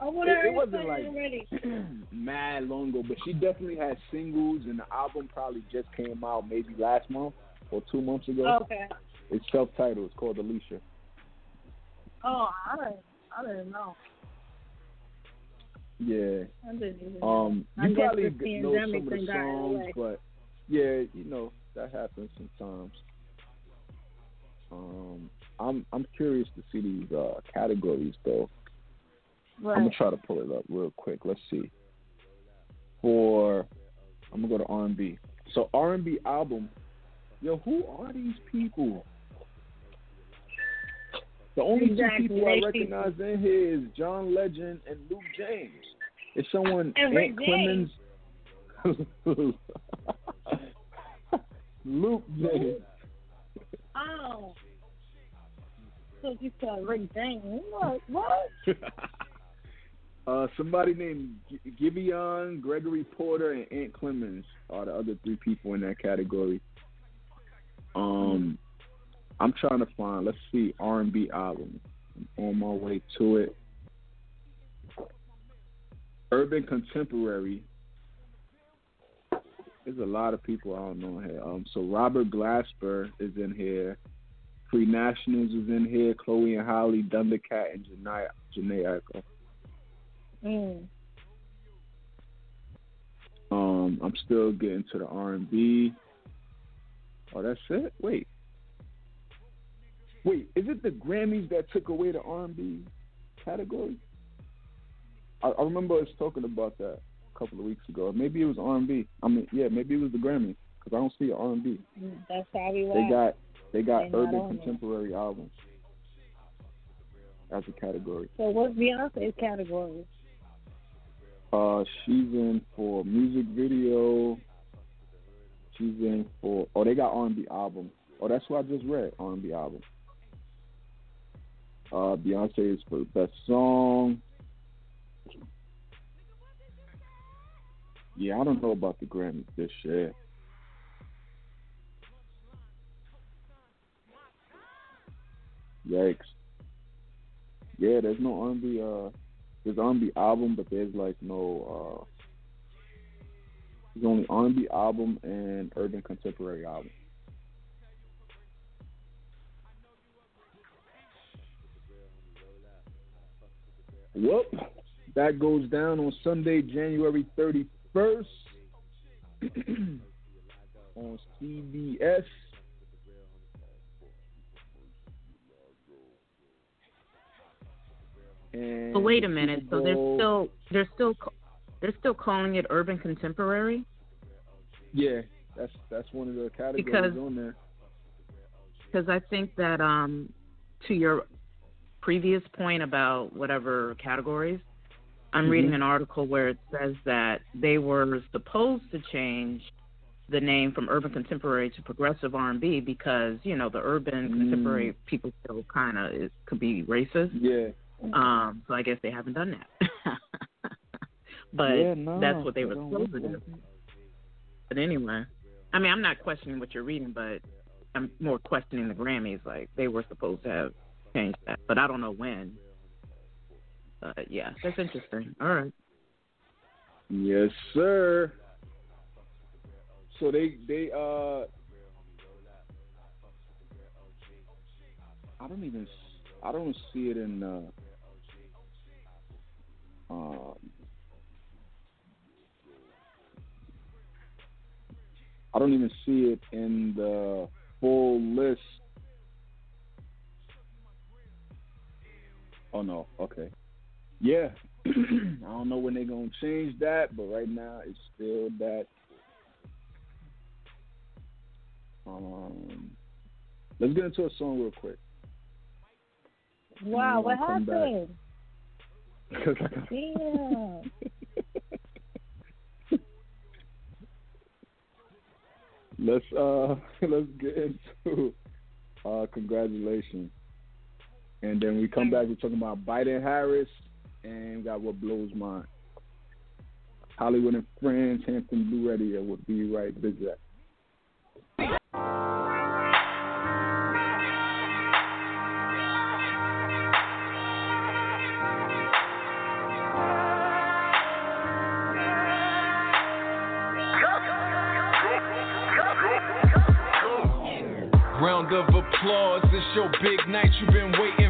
I would have It- it wasn't like- already. Mad long ago, but she definitely had singles, and the album probably just came out maybe last month or two months ago. Okay. It's self-titled. It's called Alicia. Oh, I didn't. I didn't know. Yeah. I didn't even know. Um, you guess probably know some of the got in the songs, but yeah, you know that happens sometimes. Um, I'm I'm curious to see these uh, categories though. Right. I'm gonna try to pull it up real quick. Let's see. For I'm gonna go to R&B. So R&B album. Yo, who are these people? The only Exactly, two people I recognize in here is John Legend and Luke James. It's someone Rick Ant Clemons. Luke James. Oh. So you said Rick James. What? What? uh, somebody named G- Giveon, Gregory Porter, and Ant Clemons are the other three people in that category. Um, I'm trying to find. Let's see, R&B album. I'm on my way to it. Urban contemporary. There's a lot of people I don't know here. Um, so Robert Glasper is in here. Free Nationals is in here. Chloe and Halle, Thundercat, and Jhené Jhené Aiko. Mm. Um, I'm still getting to the R&B. Oh, that's it. Wait, wait. Is it the Grammys that took away the R&B category? I, I remember us talking about that a couple of weeks ago. Maybe it was R&B. I mean, yeah, maybe it was the Grammys because I don't see R&B. That's probably why. They got they got They're urban contemporary albums as a category. So what's Beyonce's category? Uh, she's in for music video. She's in for oh they got R&B album. Oh, that's what I just read R&B album. Uh, Beyonce is for best song. Yeah, I don't know about the Grammys this year. Yikes. Yeah, there's no R&B. Uh, there's R&B album, but there's like no. Uh, there's only R&B album and urban contemporary album. Whoop. That goes down on Sunday, January 31st on CBS. And But wait a minute. So they're still they're still they're still calling it urban contemporary Yeah, that's that's one of the categories Because- on there. because I think that um to your previous point about whatever categories, I'm Mhm. reading an article where it says that they were supposed to change the name from urban contemporary to progressive R&B because you know the urban Mm. contemporary people feel kind of could be racist. Yeah. Um, so I guess they haven't done that. but Yeah, no, that's what they were supposed to do. But anyway, I mean, I'm not questioning what you're reading, but I'm more questioning the Grammys. Like they were supposed to have changed that, but I don't know when. But yeah, that's interesting. All right. Yes, sir. So they they uh I don't even I don't see it in uh um I don't even see it in the full list. Oh no, okay. Yeah. I don't know when they're gonna change that, but right now it's still that. Um, let's get into a song real quick. Wow, what I'll come back. happened? 'Cause I got- Damn. let's uh let's get into uh congratulations. And then we come back we're talking about Biden Harris and got what blows mine. Holliewood and Friends, Hampton Blu Radio will be right visit. Round of applause, it's your big night, you've been waiting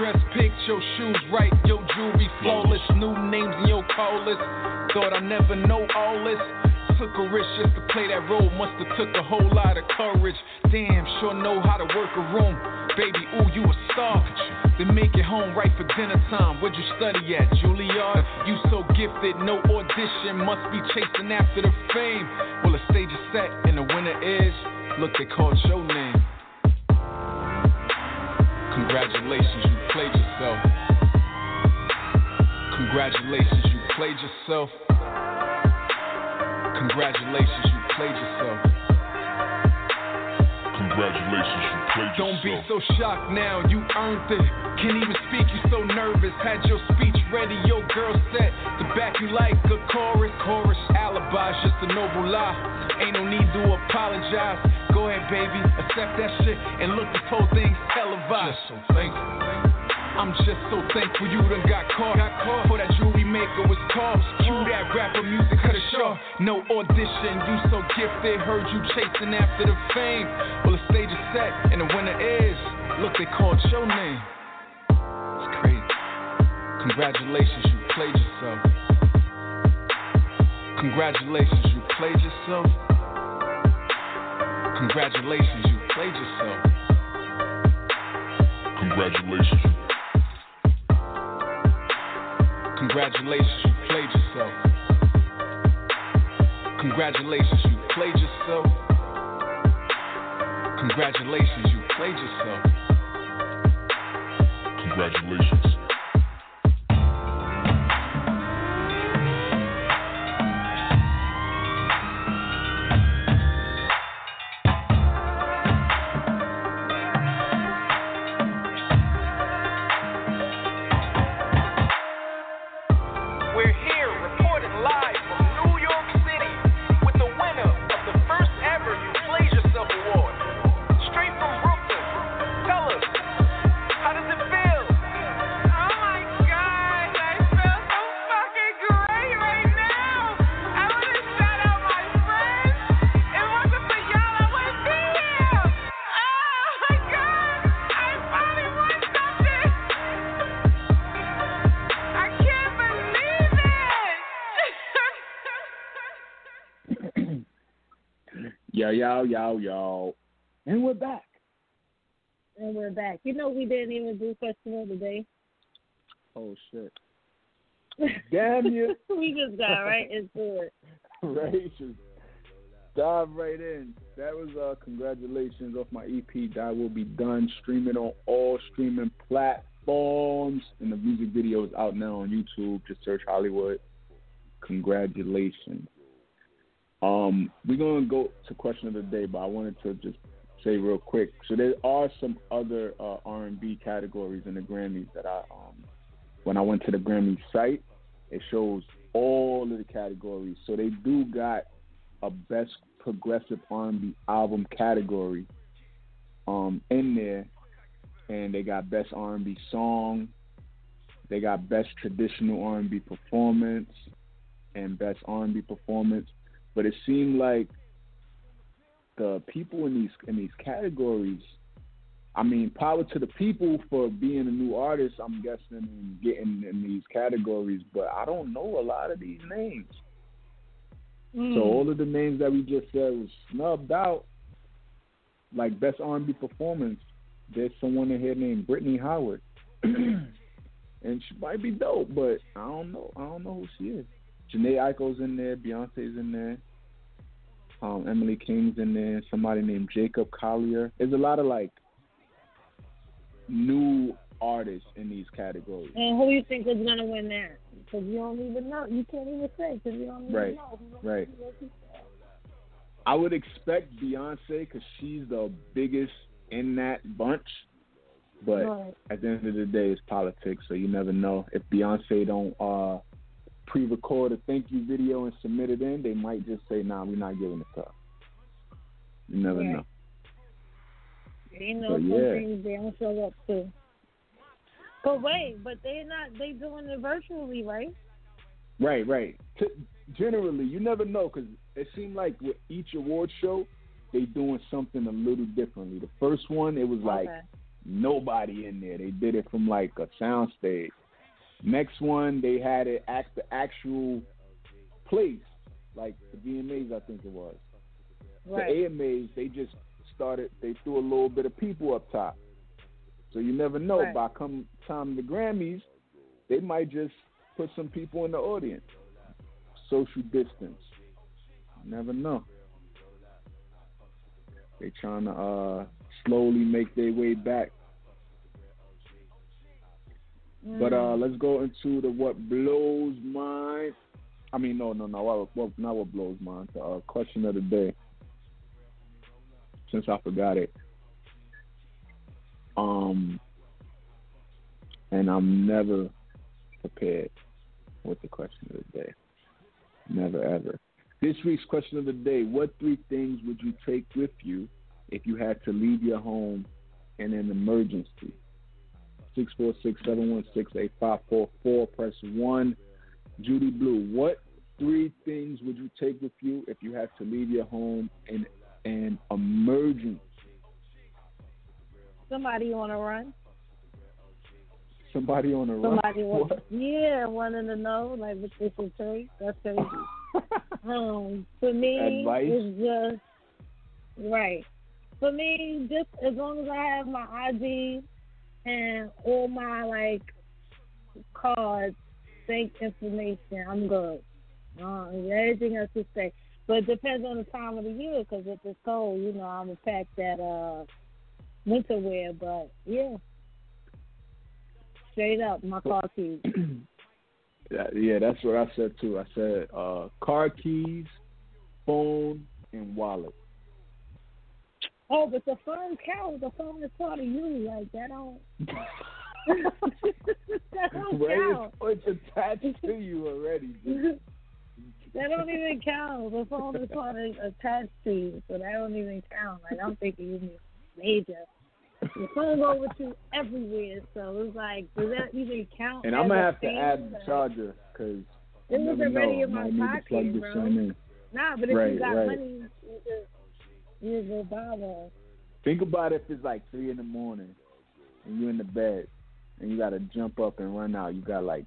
dress picked, your shoes right, your jewelry flawless, new names in your call list. Thought I never know all this. Took a risk just to play that role, must have took a whole lot of courage. Damn, sure know how to work a room. Baby, ooh, you a star. Then make it home right for dinner time. Where'd you study at, Juilliard? You so gifted, no audition, must be chasing after the fame. Well, the stage is set and the winner is. Look, they called your name. Congratulations, you played yourself. Congratulations, you played yourself. Congratulations, you played yourself. Congratulations, you played yourself. Don't be so shocked now, you earned it. Can't even speak, you so nervous. Had your speech ready, your girl set to back you like a chorus. Chorus alibi's just a noble lie. Ain't no need to apologize. Go ahead, baby, accept that shit and look this whole thing's televised. Vibe. Just so thankful. I'm just so thankful you done got caught. Got caught. For that jewelry maker was tossed. Cue that rapper music cut it short. No audition, you so gifted. Heard you chasing after the fame. Well, the stage is set and the winner is. Look, they called your name. It's crazy. Congratulations, you played yourself. Congratulations, you played yourself. Congratulations, you played yourself. Congratulations, Congratulations, you played yourself. Congratulations, you played yourself. Congratulations, you played yourself. Congratulations. Yo, yo, yo. And we're back. And we're back. You know we didn't even do question of the day. Oh, shit. Damn you. we just got right into it. right? Just dive right in. That was uh congratulations off my EP that will be done streaming on all streaming platforms and the music video is out now on YouTube. Just search Holliewood. Congratulations. Um, we're gonna go to question of the day, but I wanted to just say real quick. So there are some other uh, R&B categories in the Grammys that I um when I went to the Grammy site, it shows all of the categories. So they do got a best progressive R&B album category um in there, and they got best R&B song, they got best traditional R&B performance, and best R&B performance. But it seemed like the people in these in these categories. I mean, power to the people for being a new artist. I'm guessing and getting in these categories, but I don't know a lot of these names. Mm. So all of the names that we just said was snubbed out. Like best R&B performance, there's someone in here named Brittany Howard, and she might be dope, but I don't know. I don't know who she is. Jhené Aiko's in there, Beyonce's in there, um, Emily King's in there, somebody named Jacob Collier. There's a lot of like new artists in these categories. And who do you think is gonna win there? Because you don't even know. You can't even say because you don't even Right, know. right. I would expect Beyonce because she's the biggest in that bunch. But Right. at the end of the day, it's politics, so you never know. If Beyonce don't uh, pre-record a thank you video and submit it in, they might just say, "Nah, we're not giving it to her." You never Right. know. You know, So, some yeah. things they don't show up to. But wait, but they're not they doing it virtually, right? Right, right. T- generally, you never know because it seemed like with each award show, they doing something a little differently. The first one, it was like Okay. nobody in there. They did it from like a sound stage. Next one, they had it at the actual place, like the VMAs, I think it was. Right. The AMAs, they just started. They threw a little bit of people up top. So you never know. Right. By come time the Grammys, they might just put some people in the audience. Social distance. You never know. They trying to uh, slowly make their way back. But uh, let's go into the what blows mind. I mean, no, no, no, what, what, not what blows mind. The uh, question of the day. Since I forgot it. Um, and I'm never prepared with the question of the day. Never ever. This week's question of the day: What three things would you take with you if you had to leave your home in an emergency. 646-716-8544. Press 1. Judy Blu, what three things would you take with you if you had to leave your home in an emergency? Somebody on a run. Somebody on a run? Somebody yeah, wanting to know like what this is choice. That's crazy. um, for me, Advice? it's just right. For me, just as long as I have my ID and all my like cards, bank information, I'm good. Uh, everything else is safe. But it depends on the time of the year, because if it's cold, you know, I'm gonna pack that uh winter wear. But yeah, straight up, my car keys. Yeah, that's what I said too. I said uh, car keys, phone, and wallet. Oh, but the phone counts. The phone is part of you. Like that don't. that don't Right? count. It's, attached to you already. that don't even count. The phone is part of attached to you, so that don't even count. Like I'm thinking you mean major. The phone go with you everywhere, so it's like, does that even count? And I'm gonna have to add the charger because It was already know. in my need pocket, bro. Nah, but if Right, you got right. money, you just you just buy one. Think about if it's like three in the morning and you're in the bed and you gotta jump up and run out. You got like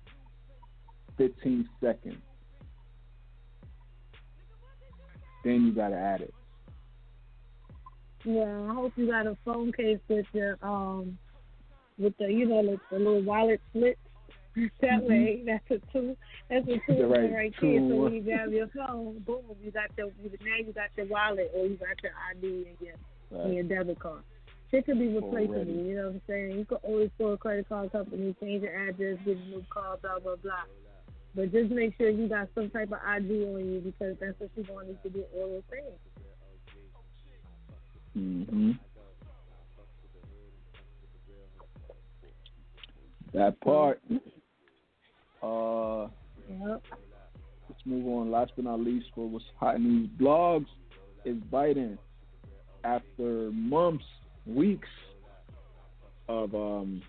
15 seconds. Then you gotta add it. Yeah, I hope you got a phone case with your um with the you know like the little wallet slits. That Mhm. way, that's a two. That's a two The right right, two there. So when you grab your phone, boom, you got your you, now you got your wallet or you got your ID and your and your debit card. Shit could be replaceable. Already. You know what I'm saying? You could always call a credit card company, change your address, get a new card, blah blah blah. But just make sure you got some type of ID on you because that's what you're going to need to do all those things. hmm That part. Uh, Yep. let's move on. Last but not least, for what's hot in these blogs is Biden. After months, weeks of um,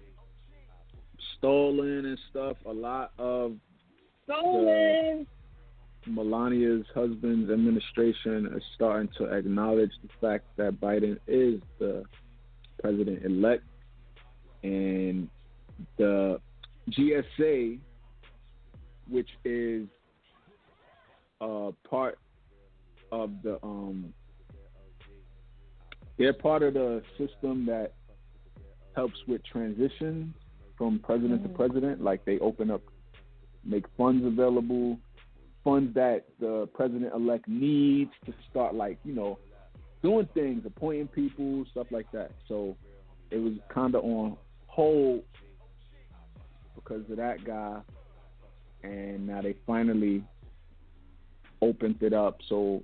stolen and stuff, a lot of Stolen. Melania's husband's administration is starting to acknowledge the fact that Biden is the president elect, and the GSA, which is uh, part of the um, they're part of the system that helps with transition from president to president. Like they open up, make funds available funds that the president elect needs to start like you know doing things appointing people stuff like that. So it was kind of on hold because of that guy and now they finally opened it up. So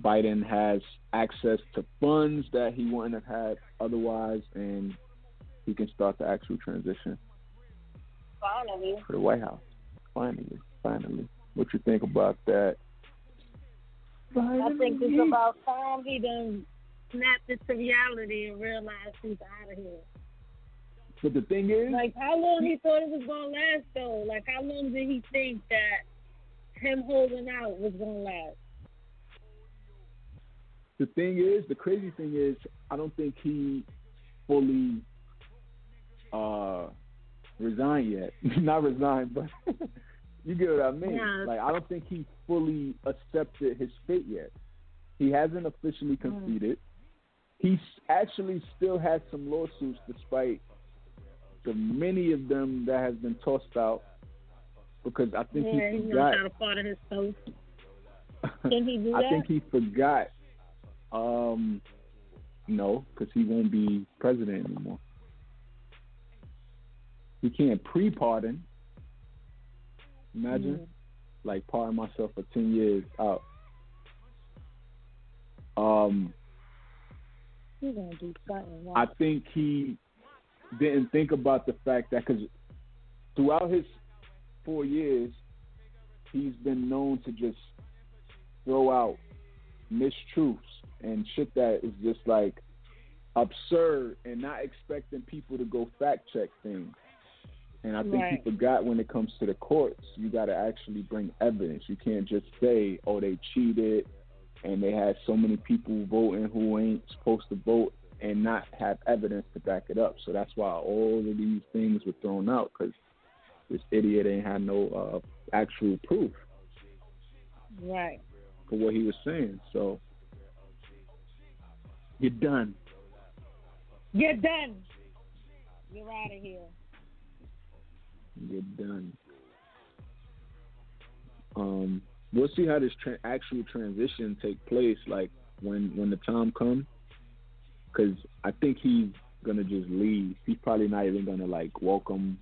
biden has access to funds that he wouldn't have had otherwise and he can start the actual transition Finally. for the white house. Finally finally. What you think about that? I think it's about time he done snapped it to reality and realized he's out of here. But the thing is, Like, how long he thought it was going to last, though? Like, how long did he think that him holding out was going to last? the thing is, the crazy thing is, I don't think he fully uh resigned yet. Not resigned, but you get what I mean. Yeah. Like I don't think he fully accepted his fate yet. He hasn't officially Mm. conceded. He's actually still has some lawsuits, despite the many of them that has been tossed out. Because I think yeah, he he's forgot. to part of his toast. Can he do I that? I think he forgot. Um, no, because he won't be president anymore. He can't pre-pardon. Imagine, Mm. like, pardon myself for ten years out. Um, He's going to do something. I think he didn't think about the fact that because throughout his four years, he's been known to just throw out mistruths and shit that is just like absurd and not expecting people to go fact check things. And I think Right. he forgot when it comes to the courts, you got to actually bring evidence. You can't just say, "Oh, they cheated," and they had so many people voting who ain't supposed to vote, and not have evidence to back it up. So that's why all of these things were thrown out because this idiot ain't had no uh, actual proof Right. for what he was saying. So you're done. You're done. You're out of here. You're done. Um, we'll see how this tra- actual transition take place. Like when when the time comes, because I think he's gonna just leave. He's probably not even gonna like welcome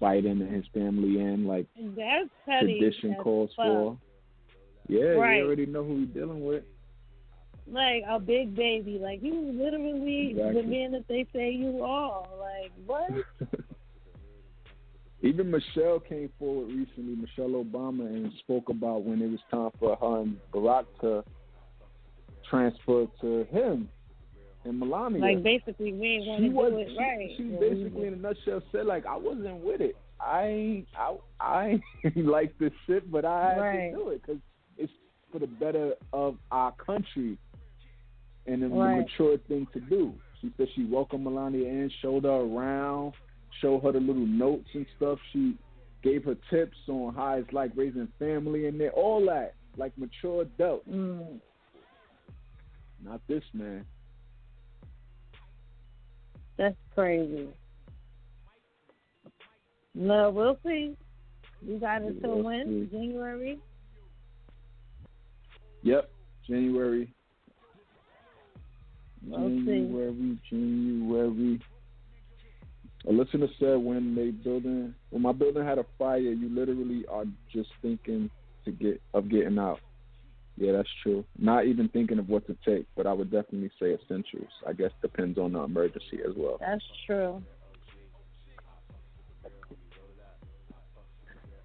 Biden and his family in like That's petty. tradition calls fuck. for. Yeah, Right. you already know who he's dealing with. Like a big baby. Like you literally Exactly. the man that they say you are. Like what? Even Michelle came forward recently, Michelle Obama, and spoke about when it was time for her and Barack to transfer to him and Melania. Like basically we ain't want to do it she, right. she basically in a nutshell said like I wasn't with it. I I I like this shit, but I had Right. to do it because it's for the better of our country and the Right. mature thing to do. She said she welcomed Melania in, showed her around, showed her the little notes and stuff. She gave her tips on how it's like raising family and all that, like mature adults. Mm. Not this man. That's crazy. No, we'll see. You got until We'll when? see. January? Yep, January. We'll see. January, January. A listener said when they building when my building had a fire, you literally are just thinking to get of getting out. Yeah, that's true. Not even thinking of what to take, but I would definitely say essentials. I guess depends on the emergency as well. That's true.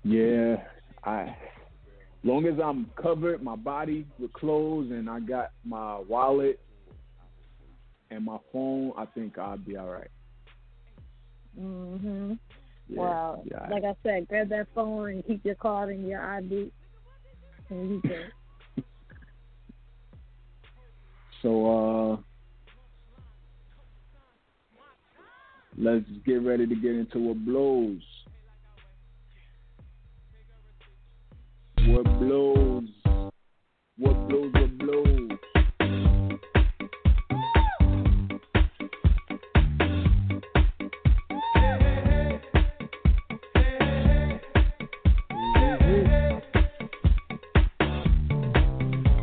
Yeah, I long as I'm covered, my body with clothes, and I got my wallet and my phone, I think I'll be all right. Mhm. Yeah, wow. yeah. Like I said, grab that phone and keep your card and your ID. And you can. So uh let's get ready to get into what blows. What blows? What blows? What blows?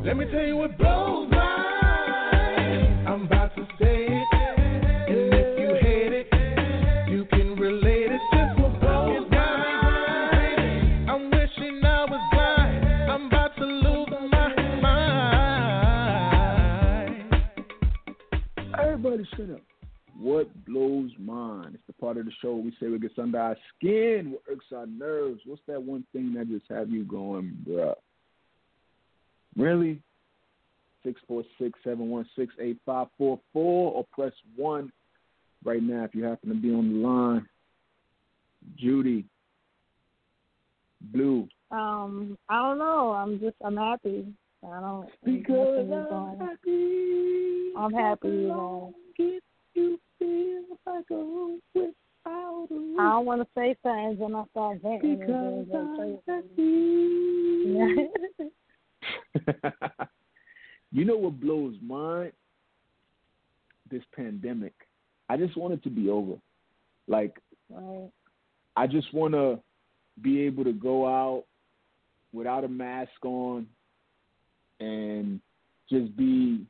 Let me tell you what blows blows mine? It's the part of the show we say what gets under our skin, what irks our nerves. What's that one thing that just have you going, bruh? Really? 646-716-8544 or press 1 right now if you happen to be on the line. Judy. Blu. Um, I don't know. I'm just I'm happy. I don't Because I'm happy. I'm happy, you know. Long Get you feel a room without a I roof. don't want to say things when I start venting. Because and I'm then say happy. you know what blows mine? This pandemic. I just want it to be over. Like right. I just want to be able to go out without a mask on and just be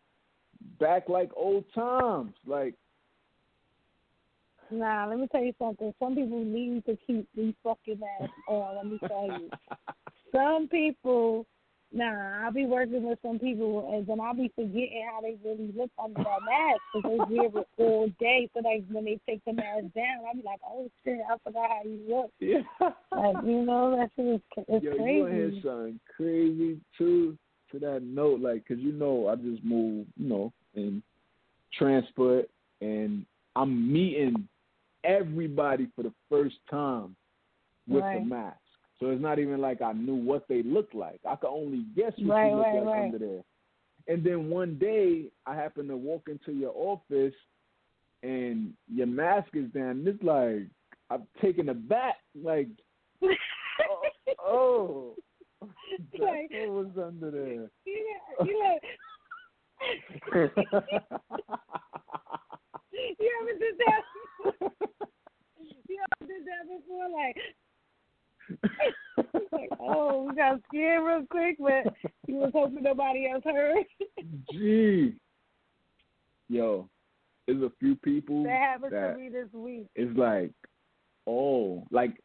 back like old times. Like Nah, let me tell you something. Some people need to keep these fucking masks on. Let me tell you. Some people, nah, I'll be working with some people, and then I'll be forgetting how they really look under that mask because they wear it all day. So like when they take the mask down, I'll be like, oh shit, I forgot how you look. yeah. Like you know, that shit is it's Yo, you want to hear crazy. something crazy too? To that note, like, cause you know, I just moved, you know, in transport, and I'm meeting everybody for the first time with Right. the mask. So it's not even like I knew what they looked like. I could only guess what Right, you look right, like under there. And then one day I happened to walk into your office and your mask is down. It's like I'm taken aback. Like, oh, oh that's Like- what was under there. you know, you know, you ever did that? you ever did that before? Like, like, oh, we got scared real quick, but you was hoping nobody else heard. Gee, yo, there's a few people that happened that to me this week. it's like, oh, like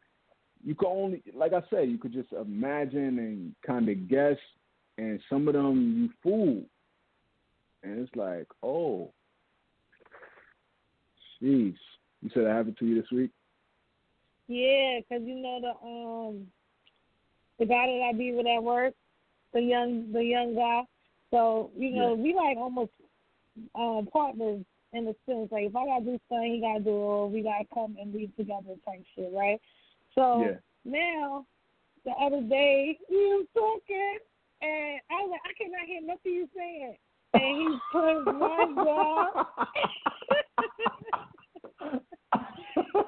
you could only, like I said, you could just imagine and kind of guess, and some of them you fool, and it's like, oh, jeez. You said that happened to you this week? Yeah, 'cause you know the um the guy that I be with at work, the young the young guy. So you know we like almost um partners in the sense like if I gotta do something, he gotta do it, or we gotta come and leave together type shit, right? So Yeah. now the other day he was talking, and I was like, I cannot hear nothing you saying, and he put my jaw.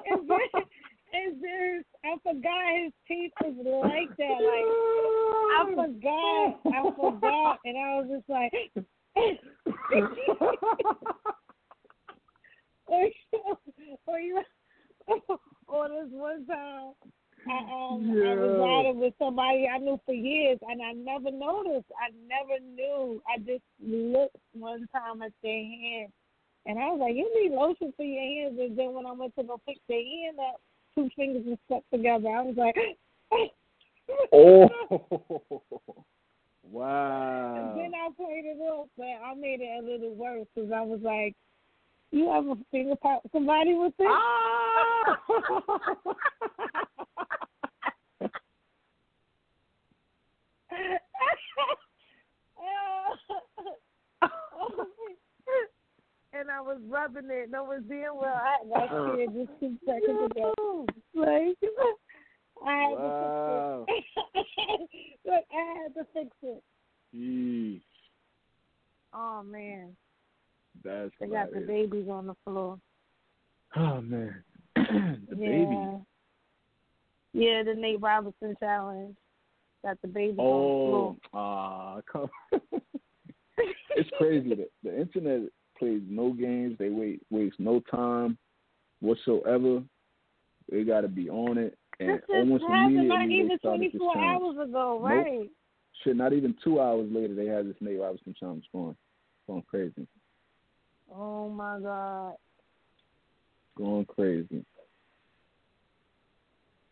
and then, and then I forgot his teeth was like that. Like I forgot, I forgot, and I was just like, or or you, or this one time. I um I was riding with somebody I knew for years and I never noticed. I never knew. I just looked one time at their hand and I was like, You need lotion for your hands and then when I went to go pick their hand up, two fingers were stuck together. I was like oh, wow!" And then I played it off, but I made it a little worse because I was like, "You have a finger pop somebody with this?" Ah! and I was rubbing it. No one's being well. I uh. had got scared just two seconds ago. Like I had Wow. to fix it. Look, I had to fix it. Jeez, Oh man, that's they got the babies on the floor. Oh man, the yeah. baby. Yeah, the Nate Robinson challenge. Got the baby Oh, ah, come. it's crazy. The, the internet plays no games. They wait waste no time whatsoever. They got to be on it, and. This almost happened not even started this 24 challenge. hours ago, Nope. right? Shit, not even two hours later, they had this Nate Robinson challenge going, going crazy, Oh my God, going crazy.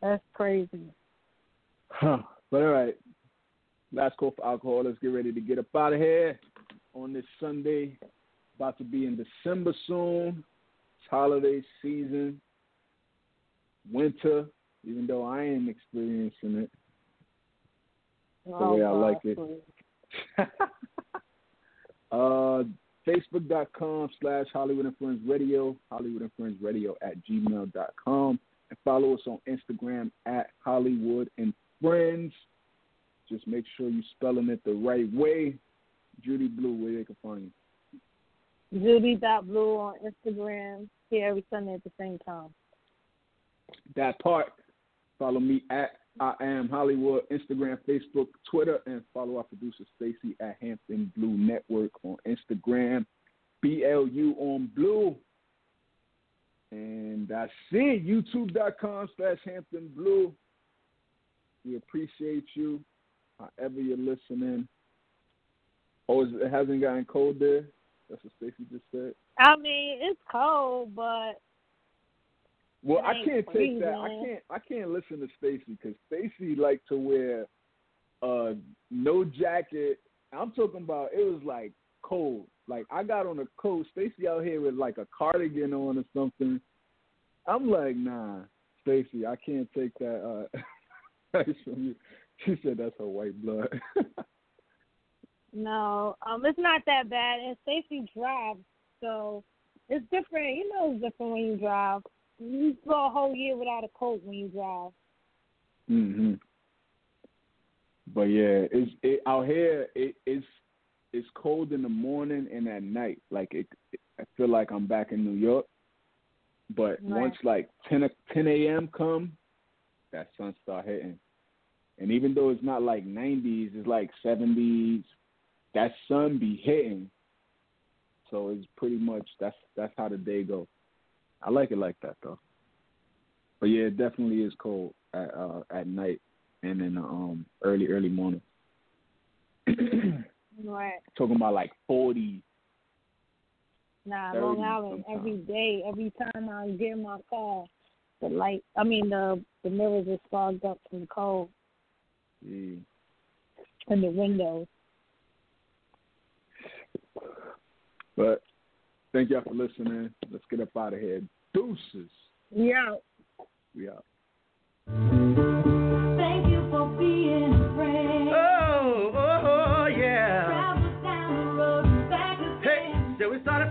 That's crazy. Huh. But all right, last call for alcohol. Let's get ready to get up out of here on this Sunday. About to be in December soon. It's holiday season, winter. Even though I am experiencing it, oh, way I God, like it. uh, Facebook.com slash Holliewood and Friends Radio, Holliewood and Friends Radio at gmail.com, and follow us on Instagram at Holliewood and Friends. Just make sure you're spelling it the right way. Judy Blu, where they can find you. Judy dot Blu on Instagram. Here every Sunday at the same time. That part. Follow me at I am Holliewood, Instagram, Facebook, Twitter, and follow our producer Stacy at Hampton Blu Network on Instagram, BLU on Blue. And that's it. YouTube.com slash Hampton Blu. We appreciate you, however you're listening. Oh, is- it hasn't gotten cold there? That's what Stacy just said. I mean, it's cold, but Well, I can't take that. I can't. I can't listen to Stacy because Stacy like to wear uh no jacket. I'm talking about it was like cold. Like I got on a coat. Stacy out here with like a cardigan on or something. I'm like, nah, Stacy, I can't take that uh from you. She said that's her white blood. no, um, it's not that bad. And Stacy drives, so it's different. You know, it's different when you drive. You go a whole year without a coat when you drive. Mhm. But yeah, it's it, out here. It, it's it's cold in the morning and at night. Like it, I feel like I'm back in New York. But Right. once like 10 o- 10 a.m. come, that sun start hitting. And even though it's not like 90s, it's like 70s. That sun be hitting. So it's pretty much that's that's how the day go. I like it like that though. But yeah, it definitely is cold at uh, at night and in the um early early morning. Right. Talking about like 40. Nah, Long Island every day. Every time I get in my car, the light. I mean, the the mirrors are fogged up from the cold Yeah. and the windows. But thank y'all for listening. Let's get up out of here. Deuces. Yeah. We out.